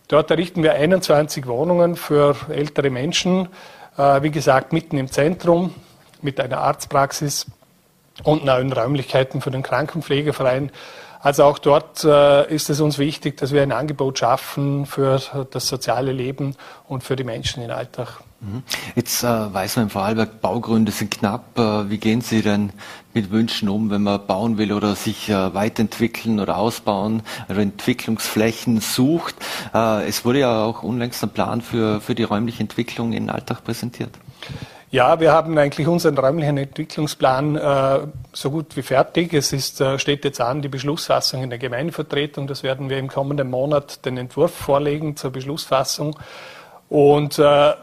Dort errichten wir 21 Wohnungen für ältere Menschen, äh, wie gesagt, mitten im Zentrum mit einer Arztpraxis und neuen Räumlichkeiten für den Krankenpflegeverein. Also auch dort äh, ist es uns wichtig, dass wir ein Angebot schaffen für das soziale Leben und für die Menschen in Alltag. Mhm. Jetzt äh, weiß man im Vorarlberg, Baugründe sind knapp. Äh, wie gehen Sie denn mit Wünschen um, wenn man bauen will oder sich äh, weiterentwickeln oder ausbauen oder Entwicklungsflächen sucht? Äh, es wurde ja auch unlängst ein Plan für, für die räumliche Entwicklung in Alltag präsentiert. Ja, wir haben eigentlich unseren räumlichen Entwicklungsplan äh, so gut wie fertig. Es ist, äh, steht jetzt an die Beschlussfassung in der Gemeindevertretung. Das werden wir im kommenden Monat den Entwurf vorlegen zur Beschlussfassung. Und äh,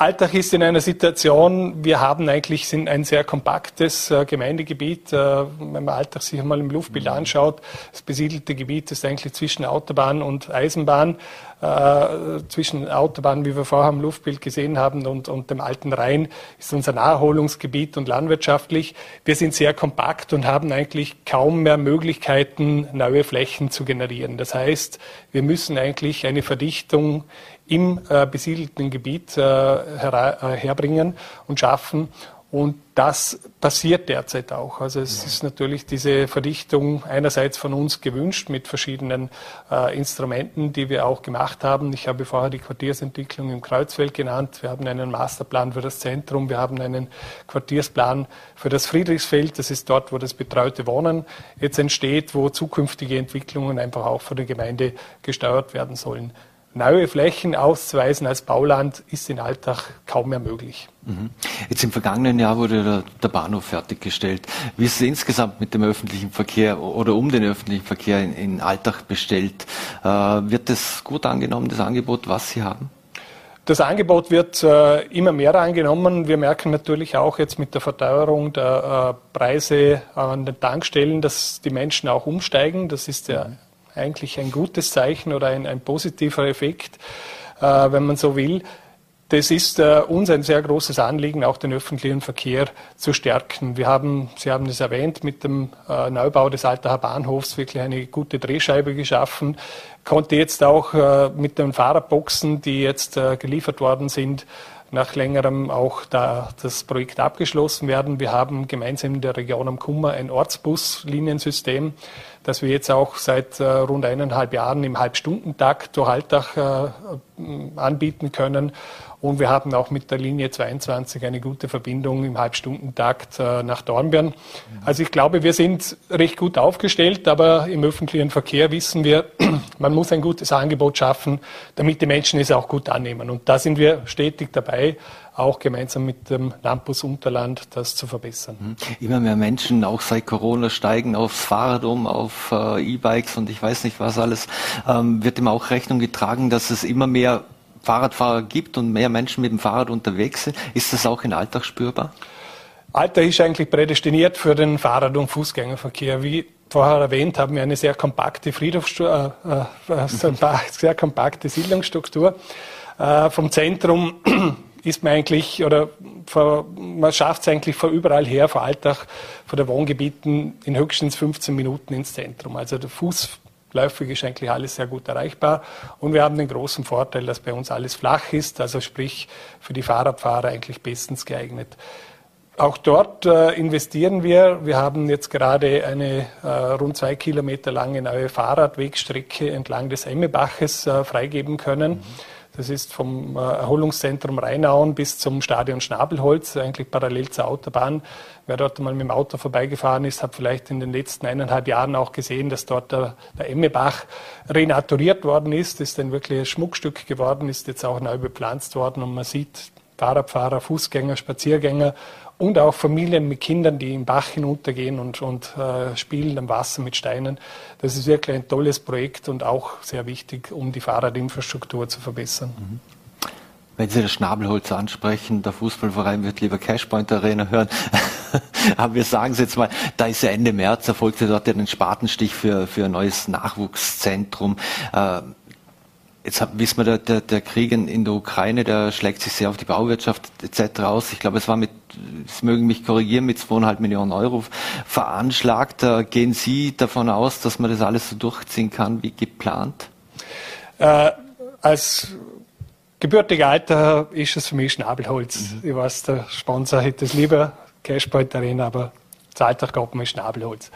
Alltag ist in einer Situation, wir haben eigentlich sind ein sehr kompaktes äh, Gemeindegebiet. Äh, wenn man Alltag sich einmal im Luftbild mhm. anschaut, das besiedelte Gebiet ist eigentlich zwischen Autobahn und Eisenbahn, äh, zwischen Autobahn, wie wir vorher im Luftbild gesehen haben, und, und dem alten Rhein ist unser Naherholungsgebiet und landwirtschaftlich. Wir sind sehr kompakt und haben eigentlich kaum mehr Möglichkeiten, neue Flächen zu generieren. Das heißt, wir müssen eigentlich eine Verdichtung im äh, besiedelten Gebiet äh, her äh, herbringen und schaffen. Und das passiert derzeit auch. Also es ist natürlich diese Verdichtung einerseits von uns gewünscht mit verschiedenen äh, Instrumenten, die wir auch gemacht haben. Ich habe vorher die Quartiersentwicklung im Kreuzfeld genannt. Wir haben einen Masterplan für das Zentrum. Wir haben einen Quartiersplan für das Friedrichsfeld. Das ist dort, wo das betreute Wohnen jetzt entsteht, wo zukünftige Entwicklungen einfach auch von der Gemeinde gesteuert werden sollen neue Flächen auszuweisen als Bauland ist in Alltag kaum mehr möglich. Mhm. Jetzt im vergangenen Jahr wurde der, Bahnhof fertiggestellt. Wie ist es insgesamt mit dem öffentlichen Verkehr oder um den öffentlichen Verkehr in, in Alltag bestellt? Äh, wird das gut angenommen, das Angebot, was Sie haben? Das Angebot wird äh, immer mehr angenommen. Wir merken natürlich auch jetzt mit der Verteuerung der äh, Preise an den Tankstellen, dass die Menschen auch umsteigen. Das ist ja eigentlich ein gutes Zeichen oder ein, ein positiver Effekt, äh, wenn man so will. Das ist äh, uns ein sehr großes Anliegen, auch den öffentlichen Verkehr zu stärken. Wir haben, Sie haben es erwähnt, mit dem äh, Neubau des Altacher Bahnhofs wirklich eine gute Drehscheibe geschaffen. Konnte jetzt auch äh, mit den Fahrerboxen, die jetzt äh, geliefert worden sind, nach längerem auch da das Projekt abgeschlossen werden. Wir haben gemeinsam in der Region am Kummer ein Ortsbusliniensystem, das wir jetzt auch seit äh, rund eineinhalb Jahren im Halbstundentakt durch Alltag äh, anbieten können. Und wir haben auch mit der Linie 22 eine gute Verbindung im Halbstundentakt äh, nach Dornbirn. Also ich glaube, wir sind recht gut aufgestellt, aber im öffentlichen Verkehr wissen wir, man muss ein gutes Angebot schaffen, damit die Menschen es auch gut annehmen. Und da sind wir stetig dabei, auch gemeinsam mit dem Lampus Unterland das zu verbessern. Mhm. Immer mehr Menschen, auch seit Corona, steigen aufs Fahrrad um, auf äh, E-Bikes und ich weiß nicht was alles. Ähm, wird dem auch Rechnung getragen, dass es immer mehr Fahrradfahrer gibt und mehr Menschen mit dem Fahrrad unterwegs sind. Ist das auch in Alltag spürbar? Alltag ist eigentlich prädestiniert für den Fahrrad- und Fußgängerverkehr. Wie vorher erwähnt, haben wir eine sehr kompakte Friedhofsstruktur, äh, äh, sehr kompakte Siedlungsstruktur. Äh, vom Zentrum ist man eigentlich, oder vor, man schafft es eigentlich von überall her, von Alltag, von der Wohngebieten in höchstens 15 Minuten ins Zentrum. Also der Fußläufig ist eigentlich alles sehr gut erreichbar. Und wir haben den großen Vorteil, dass bei uns alles flach ist, also sprich für die Fahrradfahrer eigentlich bestens geeignet. Auch dort äh, investieren wir. Wir haben jetzt gerade eine äh, rund zwei Kilometer lange neue Fahrradwegstrecke entlang des Emmebaches äh, freigeben können. Mhm. Das ist vom äh, Erholungszentrum Rheinauen bis zum Stadion Schnabelholz, eigentlich parallel zur Autobahn. Wer dort mal mit dem Auto vorbeigefahren ist, hat vielleicht in den letzten eineinhalb Jahren auch gesehen, dass dort der, der Emmebach renaturiert worden ist. Ist ein wirkliches Schmuckstück geworden, ist jetzt auch neu bepflanzt worden und man sieht Fahrradfahrer, Fußgänger, Spaziergänger und auch Familien mit Kindern, die im Bach hinuntergehen und, und äh, spielen am Wasser mit Steinen. Das ist wirklich ein tolles Projekt und auch sehr wichtig, um die Fahrradinfrastruktur zu verbessern. Mhm. Wenn Sie das Schnabelholz ansprechen, der Fußballverein wird lieber Cashpoint Arena hören. Aber wir sagen es jetzt mal, da ist ja Ende März, erfolgte dort ja den Spatenstich für, für ein neues Nachwuchszentrum. Äh, Jetzt wissen wir, der, der, der Krieg in der Ukraine, der schlägt sich sehr auf die Bauwirtschaft etc. aus. Ich glaube, es war mit, Sie mögen mich korrigieren, mit zweieinhalb Millionen Euro veranschlagt. Gehen Sie davon aus, dass man das alles so durchziehen kann wie geplant? Äh, als gebürtiger Alter ist es für mich Schnabelholz. Mhm. Ich weiß, der Sponsor hätte es lieber, Cashpoint Arena, aber gab mir Schnabelholz.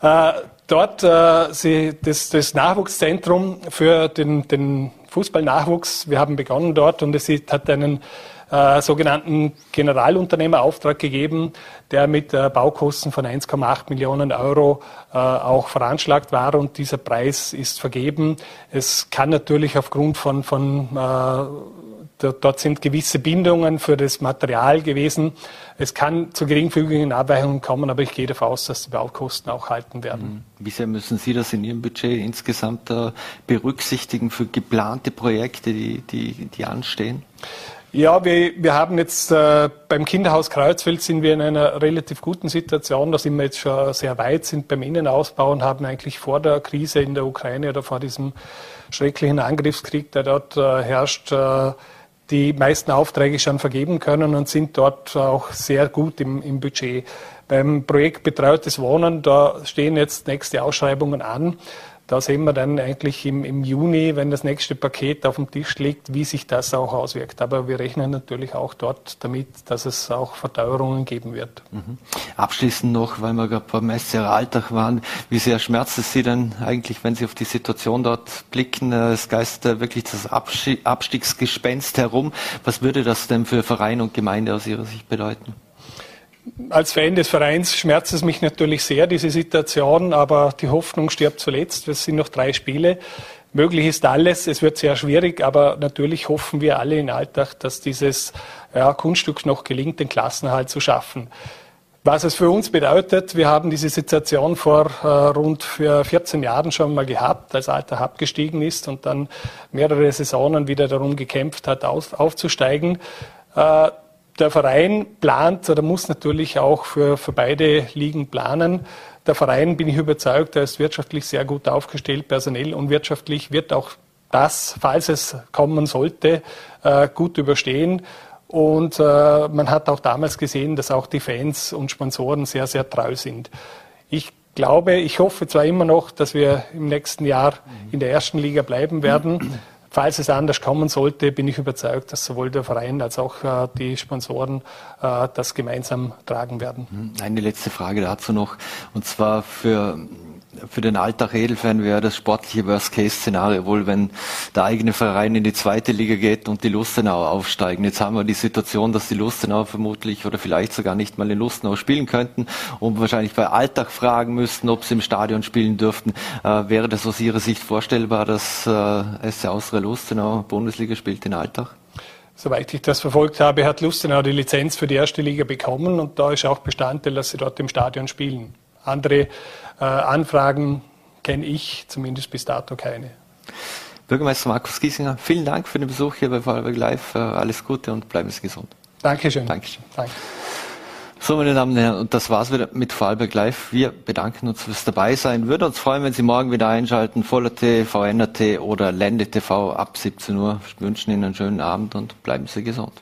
Äh, dort äh, sie, das, das Nachwuchszentrum für den, den Fußballnachwuchs. Wir haben begonnen dort und es hat einen äh, sogenannten Generalunternehmerauftrag gegeben, der mit äh, Baukosten von 1,8 Millionen Euro äh, auch veranschlagt war und dieser Preis ist vergeben. Es kann natürlich aufgrund von, von äh, Dort sind gewisse Bindungen für das Material gewesen. Es kann zu geringfügigen Abweichungen kommen, aber ich gehe davon aus, dass die Baukosten auch halten werden. Mhm. Wie sehr müssen Sie das in Ihrem Budget insgesamt berücksichtigen für geplante Projekte, die, die, die anstehen? Ja, wir, wir haben jetzt äh, beim Kinderhaus Kreuzfeld sind wir in einer relativ guten Situation. Da sind wir jetzt schon sehr weit, sind beim Innenausbau und haben eigentlich vor der Krise in der Ukraine oder vor diesem schrecklichen Angriffskrieg, der dort äh, herrscht, äh, die meisten Aufträge schon vergeben können und sind dort auch sehr gut im, im Budget. Beim Projekt Betreutes Wohnen, da stehen jetzt nächste Ausschreibungen an. Da sehen wir dann eigentlich im, im, Juni, wenn das nächste Paket auf dem Tisch liegt, wie sich das auch auswirkt. Aber wir rechnen natürlich auch dort damit, dass es auch Verteuerungen geben wird. Mhm. Abschließend noch, weil wir gerade beim Messe Alltag waren, wie sehr schmerzt es Sie denn eigentlich, wenn Sie auf die Situation dort blicken? Es geistert wirklich das Abstiegsgespenst herum. Was würde das denn für Verein und Gemeinde aus Ihrer Sicht bedeuten? Als Fan des Vereins schmerzt es mich natürlich sehr, diese Situation, aber die Hoffnung stirbt zuletzt. Es sind noch drei Spiele. Möglich ist alles. Es wird sehr schwierig, aber natürlich hoffen wir alle in Alltag, dass dieses ja, Kunststück noch gelingt, den Klassenhalt zu schaffen. Was es für uns bedeutet, wir haben diese Situation vor äh, rund 14 Jahren schon mal gehabt, als Alter abgestiegen ist und dann mehrere Saisonen wieder darum gekämpft hat, auf, aufzusteigen. Äh, der Verein plant oder muss natürlich auch für, für beide Ligen planen. Der Verein, bin ich überzeugt, der ist wirtschaftlich sehr gut aufgestellt, personell und wirtschaftlich wird auch das, falls es kommen sollte, äh, gut überstehen. Und äh, man hat auch damals gesehen, dass auch die Fans und Sponsoren sehr, sehr treu sind. Ich glaube, ich hoffe zwar immer noch, dass wir im nächsten Jahr in der ersten Liga bleiben werden. Falls es anders kommen sollte, bin ich überzeugt, dass sowohl der Verein als auch äh, die Sponsoren äh, das gemeinsam tragen werden. Hm, eine letzte Frage dazu noch, und zwar für für den Alltag Edelfan wäre das sportliche Worst-Case-Szenario wohl, wenn der eigene Verein in die zweite Liga geht und die Lustenauer aufsteigen. Jetzt haben wir die Situation, dass die Lustenauer vermutlich oder vielleicht sogar nicht mal in Lustenau spielen könnten und wahrscheinlich bei Alltag fragen müssten, ob sie im Stadion spielen dürften. Äh, wäre das aus Ihrer Sicht vorstellbar, dass äh, SC Austria Lustenau Bundesliga spielt in Alltag? Soweit ich das verfolgt habe, hat Lustenau die Lizenz für die erste Liga bekommen und da ist auch Bestandteil, dass sie dort im Stadion spielen. Andere Anfragen kenne ich zumindest bis dato keine. Bürgermeister Markus Giesinger, vielen Dank für den Besuch hier bei Vorarlberg Live. Äh, alles Gute und bleiben Sie gesund. Dankeschön. Dankeschön. Danke. So, meine Damen und Herren, und das war's wieder mit Vorarlberg Live. Wir bedanken uns fürs Dabeisein. Würde uns freuen, wenn Sie morgen wieder einschalten. Voller T, VNRT oder Lende TV ab 17 Uhr. Wir wünschen Ihnen einen schönen Abend und bleiben Sie gesund.